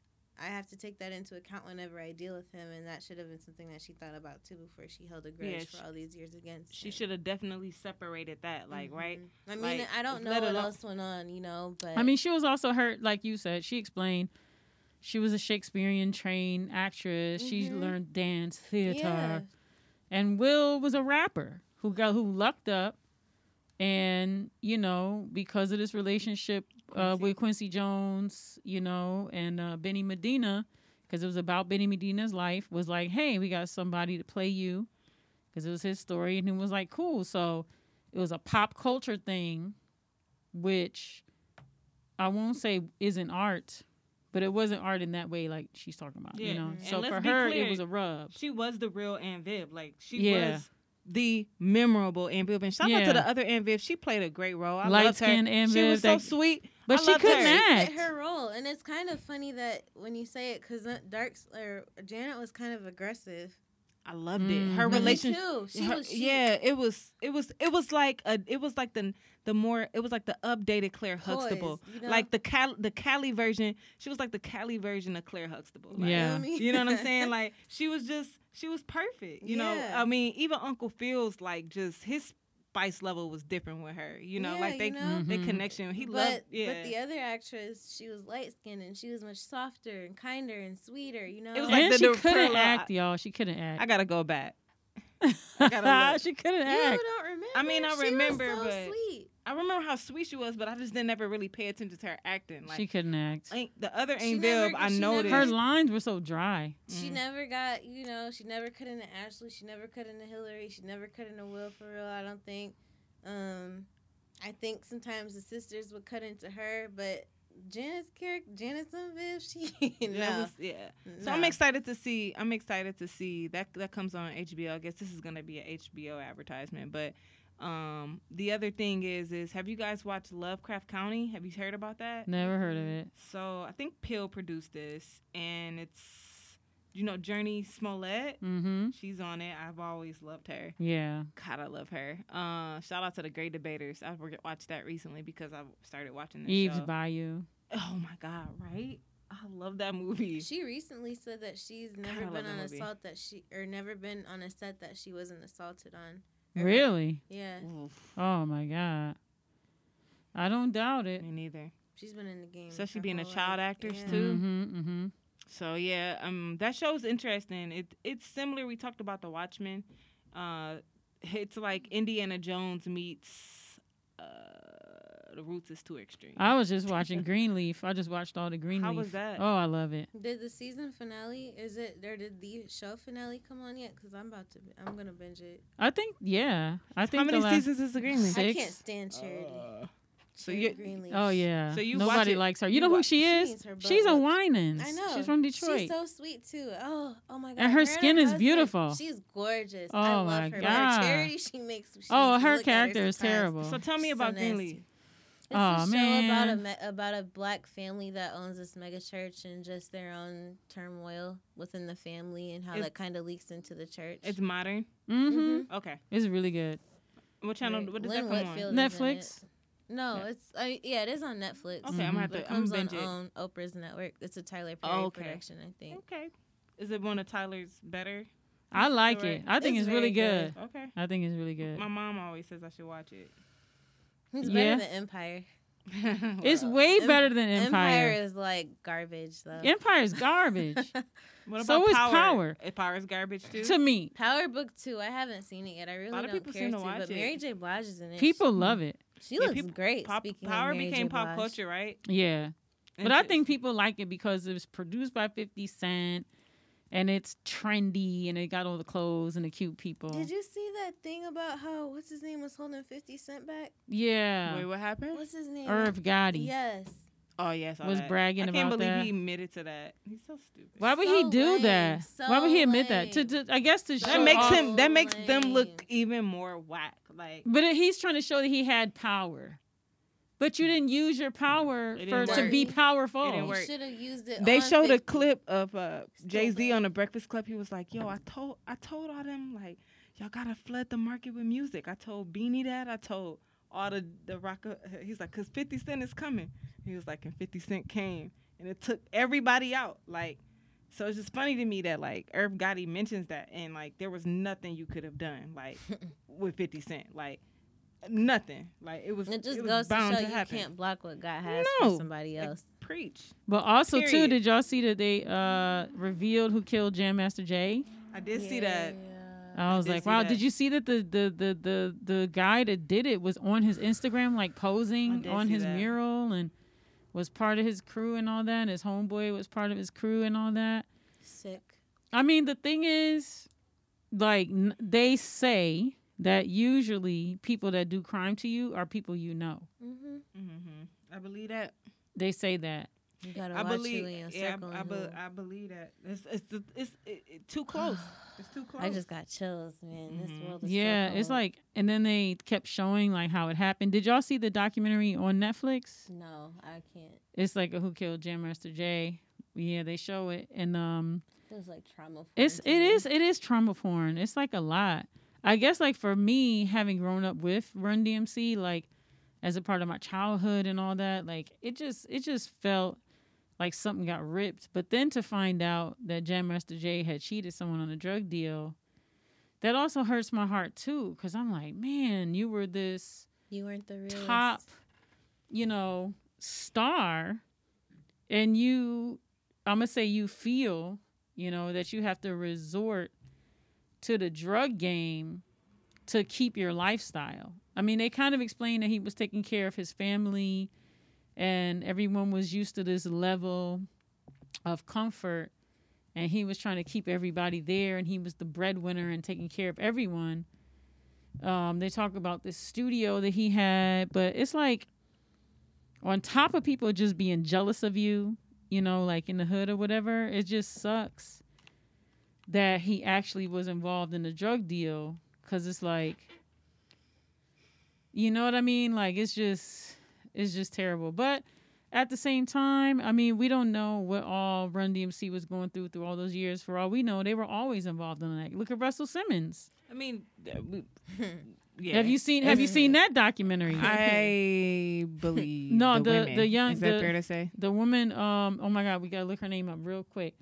I have to take that into account whenever I deal with him. And that should have been something that she thought about too before she held a grudge Yeah, for all these years against She should have definitely separated that, like, right? Mhm. I mean, Like, I don't know what alone- else went on, you know, but I mean, she was also hurt, like you said. She explained she was a Shakespearean trained actress. She Mhm. learned dance, theater, yeah, and Will was a rapper who got who lucked up, and you know because of this relationship uh, with Quincy Jones, you know, and uh, Benny Medina, because it was about Benny Medina's life, was like, hey, we got somebody to play you, because it was his story, and it was like, cool. So it was a pop culture thing, which I won't say isn't art, but it wasn't art in that way, like she's talking about. Yeah. You know, And so for her, clear, it was a rub. She was the real Aunt Viv. Like, she Yeah. was the memorable Aunt Viv. And shout out to the other Aunt Viv. She played a great role. I loved her. Light-skinned Aunt She was Viv so that- sweet. But I she couldn't her. act. she her role, and it's kind of funny that when you say it, because uh, Dark or Janet was kind of aggressive. I loved it. Mm. Her relationship, Me too. She her- was she, yeah, it was it was it was like a it was like the the more it was like the updated Claire Huxtable, poised, you know? like the Cal the Cali version. She was like the Cali version of Claire Huxtable. Like, Yeah. Feel me? you know what I'm saying? Like she was just she was perfect. You know, I mean, even Uncle Phil's like just his spice level was different with her. You know, Yeah, like they you know? their Mhm. connection. He but loved yeah. but the other actress, she was light skinned and she was much softer and kinder and sweeter. You know, It was like and the- she the couldn't Perla- act, y'all. She couldn't act. I gotta go back. I gotta look. she couldn't you act. don't remember. I mean, I She was remember, so but- sweet. I remember how sweet she was, but I just didn't ever really pay attention to her acting. Like she couldn't act. ain't the other She ain't never- Viv, I she never- noticed. Her lines were so dry. She Mm. never got, you know, she never cut into Ashley. She never cut into Hillary. She never cut into Will for real. I don't think. Um, I think sometimes the sisters would cut into her, but Janet's character, Janet's and Viv, she no. was- yeah. So I'm excited to see. I'm excited to see that that comes on HBO. I guess this is gonna be a HBO advertisement. But um, the other thing is, is have you guys watched Lovecraft Country? Have you heard about that? Never heard of it. So I think Peele produced this, and it's you know Jurnee Smollett. Mm-hmm. She's on it. I've always loved her. Yeah. God, I love her. Uh, shout out to the Great Debaters. I watched that recently because I started watching this show. Eve's show. Bayou. Oh my God, right? I love that movie. She recently said that she's never I love been on movie. assault that she or never been on a set that she wasn't assaulted on. Or- Really? Yeah, Oof, Oh my God. I don't doubt it. me neither. she's been in the game. Especially her being a child life. actress, Yeah. too. Mm-hmm. Mm-hmm. So yeah, um, that show's interesting. It it's similar. We talked about the Watchmen. Uh, it's like Indiana Jones meets uh, the Roots is too extreme. I was just watching Greenleaf. I just watched all the Greenleaf. How was that? Oh, I love it. Did the season finale? Is it or did the show finale come on yet? Because I'm about to. I'm gonna binge it. I think, yeah. I think How many the last, seasons is the Greenleaf? Six. I can't stand Charity. Uh, so Charity you Greenleaf. Oh yeah. So you Nobody likes her. You, you know who she She is? needs her She's a whooped. Winans. I know. She's from Detroit. She's so sweet too. Oh, oh my god. And her and skin is husband, beautiful. She's gorgeous. Oh I love my her. God. Her charity, she makes. She oh, makes you her character is terrible. so tell me So about nasty. Greenleaf. It's Aw, a show about a me- about a black family that owns this mega church and just their own turmoil within the family and how It's- that kind of leaks into the church. It's modern. mm-hmm. Okay. It's really good. What channel? Right. What does Lynn that come Whitfield on? Netflix. it. No, Yeah. it's I, yeah, it is on Netflix. Okay, I'm gonna have to. it I'm comes on, it. on Oprah's network. It's a Tyler Perry Oh, okay. production, I think. Okay. Is it one of Tyler's better? I like Alright. it. I think It's it's, really good. good. Okay. I think it's really good. My mom always says I should watch it. It's Yeah. better than Empire. It's way Em- better than Empire Empire. is like garbage though. Empire is garbage What so about is Power? Power. Uh, Power's garbage too. to me. Power Book Two. I haven't seen it yet. I really lot don't people care seem to. to watch but it. Mary J. Blige is in it. People she, love it. She Yeah, looks people- great. Pop, Power of Mary became J. pop culture, right? Yeah. But And I think people like it because it was produced by 50 Cent and it's trendy and it got all the clothes and the cute people. Did you see that thing about how what's his name was holding Fifty Cent back? Yeah. Wait, what happened? What's his name? Irv Gotti. Yes. Oh yes, I Was that. bragging I can't about believe that. he admitted to that. He's so stupid. Why would So he do lame. that? Why would he So admit that? To, to I guess to So show That makes off- him. That makes them look even more whack. Like But he's trying to show that he had power. But you didn't use your power for didn't to be powerful. It didn't You should have used it. they on showed a clip of uh, Jay Z on the Breakfast Club. He was like, "Yo, I told I told all them like y'all gotta flood the market with music. I told Beanie that. I told all the the rock. He's like, cause Fifty Cent is coming. He was like, and Fifty Cent came, and it took everybody out. Like, so it's just funny to me that like Irv Gotti mentions that, and like there was nothing you could have done like with Fifty Cent, like nothing. Like it was. It just was goes to show to you happen. can't block what God has No. for somebody Like, else. preach. But also too, did y'all see that they uh revealed who killed Jam Master Jay? I did see that. I was did like, wow, that. did you see that the, the the the the guy that did it was on his Instagram like posing on his that. mural and was part of his crew and all that and his homeboy was part of his crew and all that. Sick. I mean, the thing is like n- they say that usually people that do crime to you are people you know. Mm-hmm. hmm I believe that. They say that. You gotta I watch believe. who Yeah. I, I, be, I believe that. It's it's the- it's it, it, too close. It's too close. I just got chills, man. This Mhm. world is so Yeah, it's like and then they kept showing like how it happened. Did y'all see the documentary on Netflix? no, I can't. It's like a Who Killed Jam Master Jay. Yeah, they show it, and um, Feels like trauma. It's it is it is trauma porn. It's like a lot. I guess like for me, having grown up with Run DMC, like as a part of my childhood and all that, like it just it just felt like something got ripped. But then to find out that Jam Master Jay had cheated someone on a drug deal, that also hurts my heart too. Cause I'm like, man, you were this You weren't the real top, you know, star, and you, I'm gonna say you feel, you know, that you have to resort to the drug game to keep your lifestyle. I mean, they kind of explained that he was taking care of his family and everyone was used to this level of comfort and he was trying to keep everybody there and he was the breadwinner and taking care of everyone. Um, they talk about this studio that he had, but it's like on top of people just being jealous of you, you know, like in the hood or whatever, it just sucks that he actually was involved in a drug deal because it's like, you know what I mean? Like it's just, it's just terrible. But at the same time, I mean, we don't know what all Run DMC was going through through all those years. For all we know, they were always involved in that. Look at Russell Simmons. I mean, yeah. Have you seen Have you seen that documentary? I believe No, the, the- the young- Is that the- fair to say? the woman. Um. Oh my God, we gotta look her name up real quick.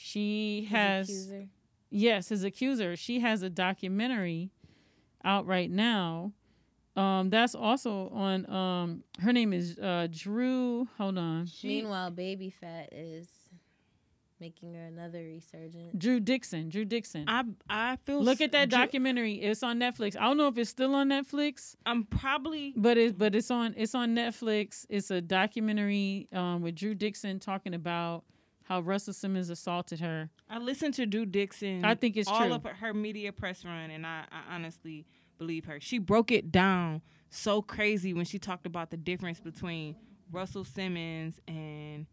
She His has accuser. yes, his accuser. She has a documentary out right now. Um, that's also on. Um, her name is uh Drew. Hold on, Meanwhile, Baby Fat is making her another resurgent. Drew Dixon. Drew Dixon. I I feel. Look at that Ju- documentary. It's on Netflix. I don't know if it's still on Netflix. I'm probably But it's but it's on it's on Netflix. It's a documentary um, with Drew Dixon talking about how Russell Simmons assaulted her. I listened to Drew Dixon. I think it's all true. of her, media press run, and I, I honestly believe her. She broke it down so crazy when she talked about the difference between Russell Simmons and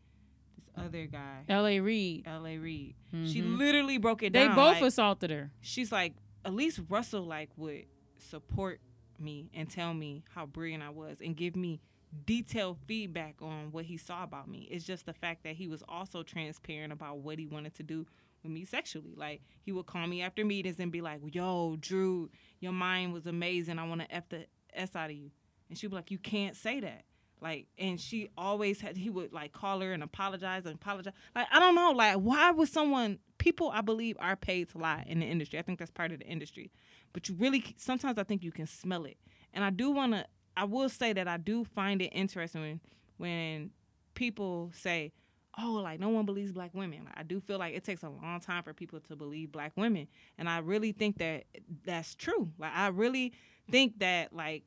this other guy, L.A. Reid. L.A. Reid. She Mhm. literally broke it They down. They both like, assaulted her. she's like, at least Russell like would support me and tell me how brilliant I was and give me detailed feedback on what he saw about me. It's just the fact that he was also transparent about what he wanted to do with me sexually. Like he would call me after meetings and be like, "Yo, Drew, your mind was amazing. I want to f the s out of you," and she'd be like, "You can't say that." Like, and she always had. He would like call her and apologize and apologize. Like, I don't know. Like, why would someone? People, I believe, are paid to lie in the industry. I think that's part of the industry. But you really, sometimes I think you can smell it. And I do want to. I will say that I do find it interesting when when people say, "Oh, like no one believes black women." Like, I do feel like it takes a long time for people to believe black women, and I really think that that's true. Like I really think that like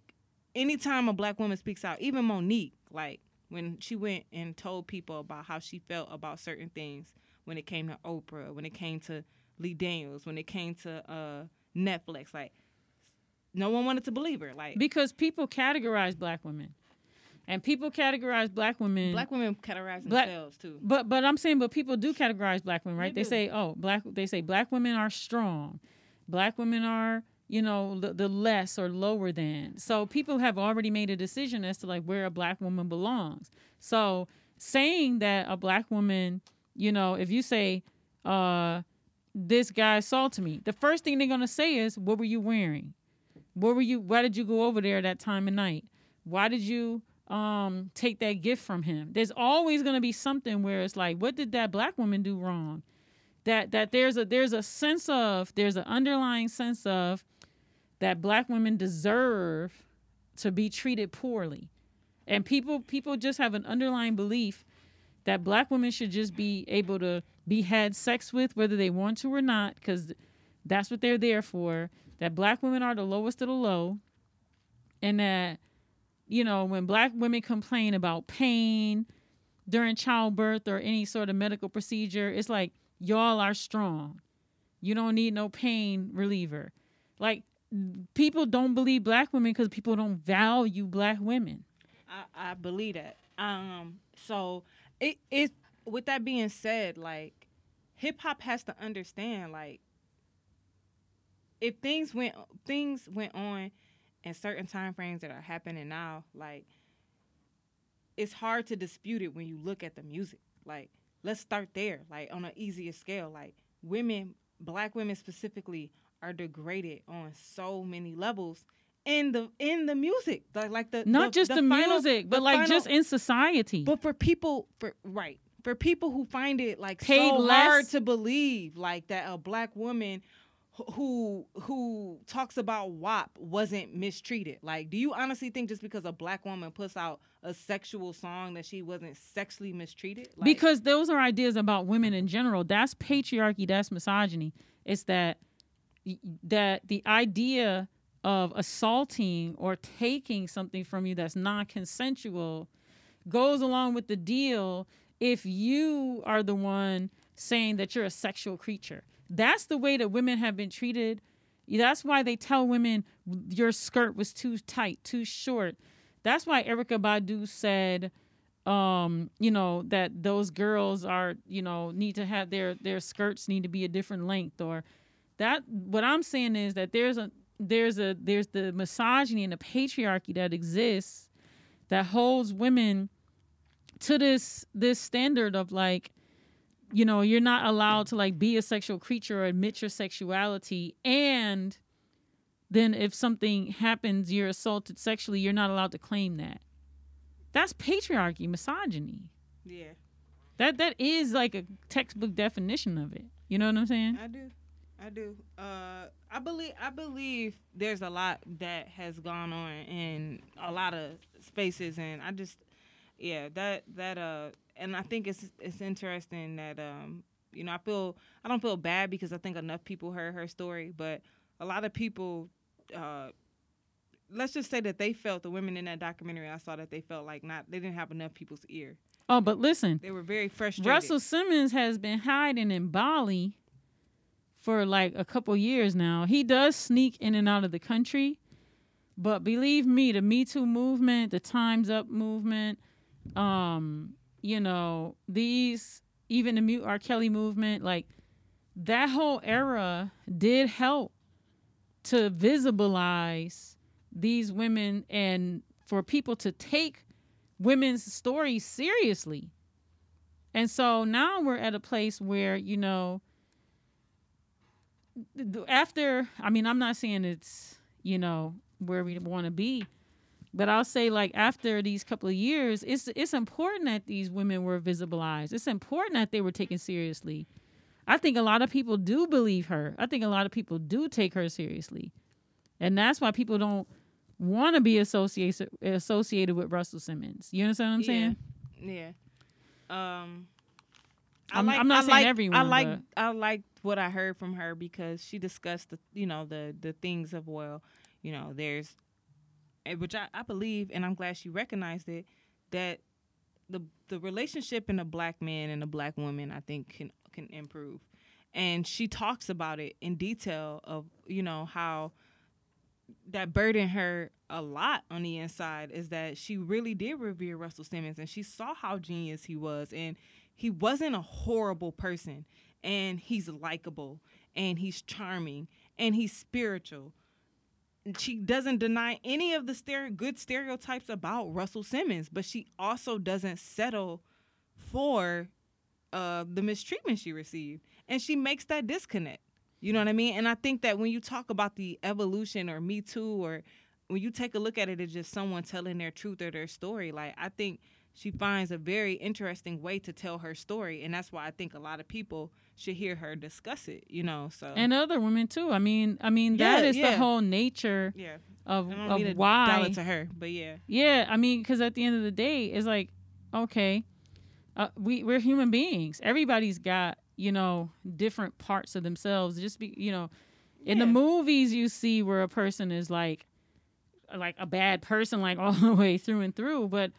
anytime a black woman speaks out, even Mo'Nique, like when she went and told people about how she felt about certain things when it came to Oprah, when it came to Lee Daniels, when it came to uh, Netflix, like no one wanted to believe her. Like Because people categorize black women. And people categorize black women black women categorize Black- themselves too. But but I'm saying, but people do categorize black women, right? They They, say, oh, black. They say black women are strong, black women are, you know, the, the less or lower than. So people have already made a decision as to like where a black woman belongs. So saying that a black woman, you know, if you say, uh, this guy assaulted me, the first thing they're gonna say is, what were you wearing? What were you? Why did you go over there that time of night? Why did you? um take that gift from him there's always going to be something where it's like what did that black woman do wrong that that there's a there's a sense of there's an underlying sense of that black women deserve to be treated poorly and people people just have an underlying belief that black women should just be able to be had sex with whether they want to or not because that's what they're there for that black women are the lowest of the low and that you know, when black women complain about pain during childbirth or any sort of medical procedure, it's like y'all are strong. You don't need no pain reliever. Like people don't believe black women because people don't value black women. I, I believe that. Um, so it is. With that being said, like hip hop has to understand, like if things went things went on in certain time frames that are happening now, like it's hard to dispute it when you look at the music. Like let's start there, like on an easier scale. Like women, black women specifically, are degraded on so many levels in the in the music, like like the Not just the, final- music, but the like final- just in society. but for people, for right, for people who find it like Paid so less- hard to believe, like that a black woman who who talks about WAP wasn't mistreated. Like, do you honestly think just because a black woman puts out a sexual song that she wasn't sexually mistreated? Like, because those are ideas about women in general. That's patriarchy. That's misogyny. It's that that the idea of assaulting or taking something from you that's non-consensual goes along with the deal if you are the one saying that you're a sexual creature. That's the way that women have been treated. That's why they tell women your skirt was too tight, too short. That's why Erykah Badu said um you know that those girls are you know need to have their their skirts need to be a different length or that what i'm saying is that there's a there's a there's the misogyny and the patriarchy that exists that holds women to this this standard of like you know you're not allowed to like be a sexual creature or admit your sexuality and then if something happens you're assaulted sexually you're not allowed to claim that that's patriarchy misogyny yeah, that that is like a textbook definition of it you know what i'm saying I do. I do. Uh, I believe. I believe there's a lot that has gone on in a lot of spaces, and I just, yeah, that that uh, and I think it's it's interesting that um, you know, I feel I don't feel bad because I think enough people heard her story, but a lot of people, uh, let's just say that they felt the women in that documentary. I saw that they felt like not they didn't have enough people's ear. oh but listen They were very frustrated. russell simmons has been hiding in bali for like a couple years now he does sneak in and out of the country but believe me the me too movement the times up movement um you know these even the mute r kelly movement like that whole era did help to visibilize these women and for people to take women's stories seriously. And so now we're at a place where, you know, after, I mean, I'm not saying it's, you know, where we want to be, but I'll say like after these couple of years, it's it's important that these women were visibilized. It's important that they were taken seriously. I think a lot of people do believe her. I think a lot of people do take her seriously. And that's why people don't want to be associated associated with Russell Simmons. You understand what I'm saying? Yeah. Um I'm- I'm not saying I everyone, like but- I like what I heard from her because she discussed the you know the the things of well, you know, there's Eh, which I, I believe and I'm glad she recognized it that the the relationship in a black man and a black woman I think can can improve. And she talks about it in detail of, you know, how that burdened her a lot on the inside is that she really did revere Russell Simmons and she saw how genius he was and he wasn't a horrible person and he's likable and he's charming and he's spiritual. She doesn't deny any of the stere- good stereotypes about Russell Simmons, but she also doesn't settle for uh, the mistreatment she received. And she makes that disconnect. You know what I mean? And I think that when you talk about the evolution or Me Too, or when you take a look at it as just someone telling their truth or their story, like I think she finds a very interesting way to tell her story. And that's why I think a lot of people should hear her discuss it, you know? So, And other women too. I mean, I mean that Yeah, is yeah. the whole nature yeah, of of to why. it to her, but yeah. Yeah, I mean, because at the end of the day, it's like, okay, uh, we we're human beings. Everybody's got you know different parts of themselves. Just be you know, in the movies you see where a person is like, like a bad person, like all the way through and through. But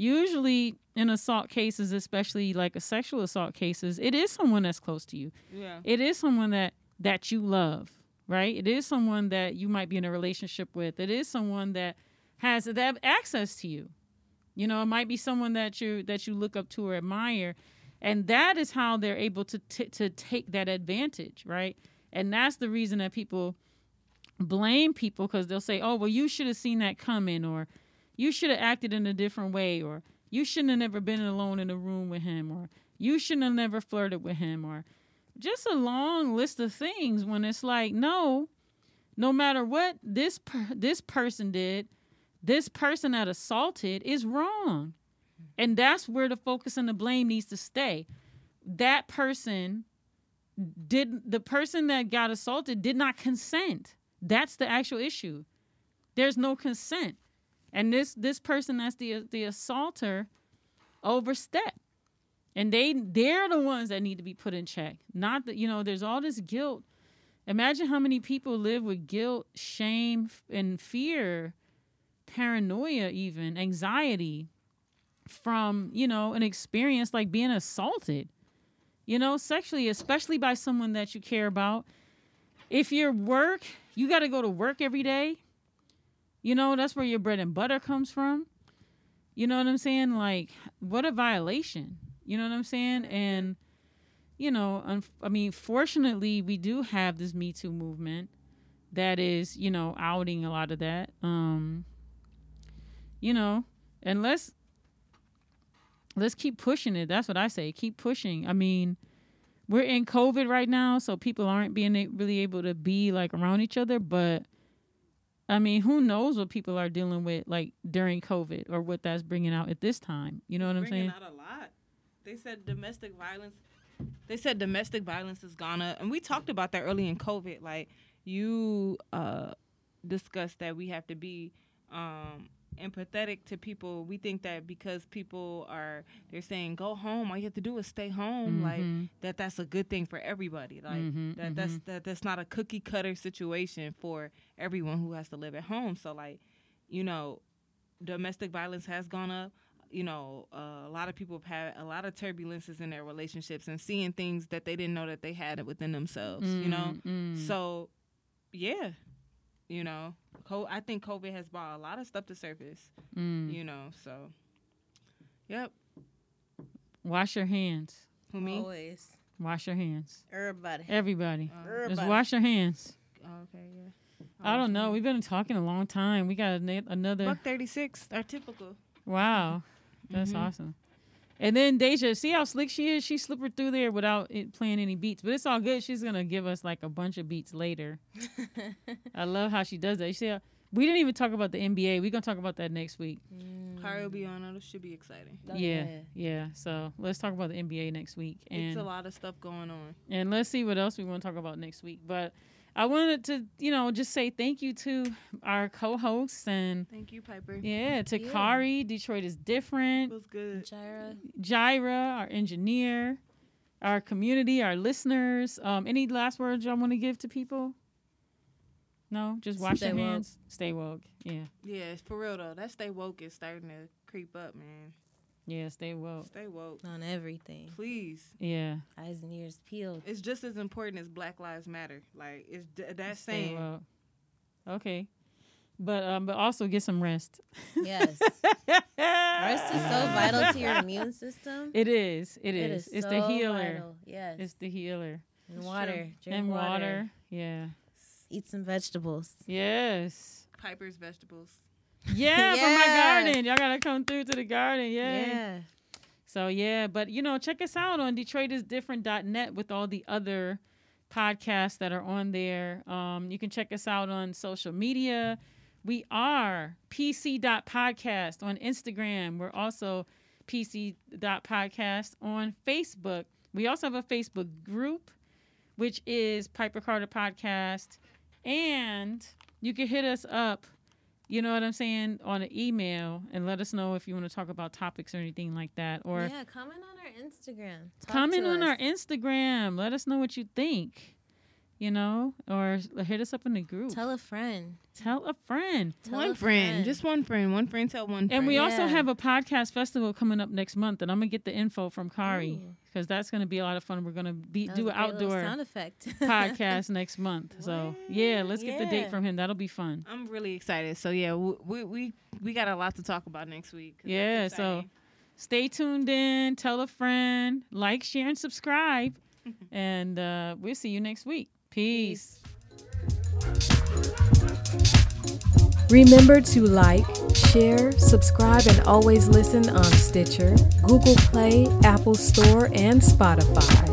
usually in assault cases, especially like a sexual assault cases, it is someone that's close to you. Yeah. it is someone that that you love right? It is someone that you might be in a relationship with. It is someone that has that access to you. You know it might be someone that you that you look up to or admire and that is how they're able to t- to take that advantage right? And that's the reason that people blame people because they'll say oh well you should have seen that coming or you should have acted in a different way or you shouldn't have never been alone in a room with him or you shouldn't have never flirted with him or just a long list of things when it's like, no, no matter what this per- this person did, this person that assaulted is wrong. And that's where the focus and the blame needs to stay. That person did the person that got assaulted did not consent. That's the actual issue. There's no consent. And this this person that's the the assaulter overstep And they they're the ones that need to be put in check. Not that you know, there's all this guilt. Imagine how many people live with guilt, shame, and fear, paranoia, even anxiety from, you know, an experience like being assaulted, you know, sexually, especially by someone that you care about. If your work, you got to go to work every day, you know, that's where your bread and butter comes from. You know what I'm saying? Like, what a violation. You know what I'm saying? And, you know, un- I mean, fortunately, we do have this Me Too movement that is, you know, outing a lot of that. Um, you know, and let's let's keep pushing it. That's what I say. Keep pushing. I mean, we're in COVID right now, so people aren't being really able to be like around each other. But I mean, who knows what people are dealing with like during COVID or what that's bringing out at this time? You know what I'm bringing saying? out a lot. They said domestic violence. They said domestic violence is gone up, and we talked about that early in COVID. Like you uh, discussed that we have to be um, empathetic to people. We think that because people are they're saying go home, all you have to do is stay home. Like Mhm. that that's a good thing for everybody. Like Mhm, that that's that that's not a cookie cutter situation for everyone who has to live at home. So like, you know, domestic violence has gone up. You know, uh, a lot of people have had a lot of turbulences in their relationships and seeing things that they didn't know that they had within themselves. You know, Mm, mm. so yeah, you know, co- I think COVID has brought a lot of stuff to surface. Mm. You know, so yep. Wash your hands. Who me? Always. Wash your hands. Everybody. Everybody. Just Everybody. wash your hands. Okay, yeah. I don't know. We've been talking a long time. We got ana- another. Buck thirty six, our typical. Wow, that's Mhm. awesome. And then Deja, see how slick she is? She slippered through there without it playing any beats, but it's all good. She's gonna give us like a bunch of beats later. I love how she does that. You see, how, we didn't even talk about the NBA. We're gonna talk about that next week. Mm. Kari will be on it. It should be exciting. Oh, yeah, yeah. So let's talk about the NBA next week, it's a lot of stuff going on. and let's see what else we want to talk about next week. But I wanted to, you know, just say thank you to our co-hosts and Thank you, Piper. yeah, to Yeah. Kari. Detroit is It different. was good. Jira. Jira, our engineer, our community, our listeners. Um, any last words y'all want to give to people? No, just wash Stay your woke. hands. Stay woke. Yeah, Yeah, it's for real though. That stay woke is starting to creep up, man. Yeah, stay woke. Stay woke, On everything. please. Yeah, Eyes and ears peeled. It's just as important as Black Lives Matter. Like it's d- that stay same. woke. Okay, but um, but also get some rest. Yes. Rest is so vital to your immune system. It is. It is. is It's so the healer. vital. Yes. It's the healer. and water. Drink and water. water. Yeah. Eat some vegetables. Yes. Piper's vegetables. Yeah, for my garden. Y'all gotta come through to the garden. Yeah. Yeah. So yeah, but you know, check us out on DetroitisDifferent.net with all the other podcasts that are on there. Um, you can check us out on social media. We are PC.podcast on Instagram. We're also PC.podcast on Facebook. We also have a Facebook group, which is Piper Carter Podcast. And you can hit us up, you know what I'm saying, on an email and let us know if you want to talk about topics or anything like that. Or yeah, comment on our Instagram. Talk comment on our. Instagram. Let us know what you think. You know, or hit us up in the group. Tell, Tell a friend. Tell a friend. Tell one a friend. just one friend. One friend tell one friend. And we also have a podcast festival coming up next month, and I'm gonna get the info from Kari because that's gonna be a lot of fun. We're gonna be That do an a great little outdoor sound effect. podcast next month. So yeah, let's get the date from him. That'll be fun. I'm really excited. So yeah, we we we, we got a lot to talk about next week. Yeah, so stay tuned in. Tell a friend. Like, share, and subscribe. and uh, we'll see you next week. Peace. Remember to like, share, subscribe, and always listen on Stitcher, Google Play, Apple Store, and Spotify.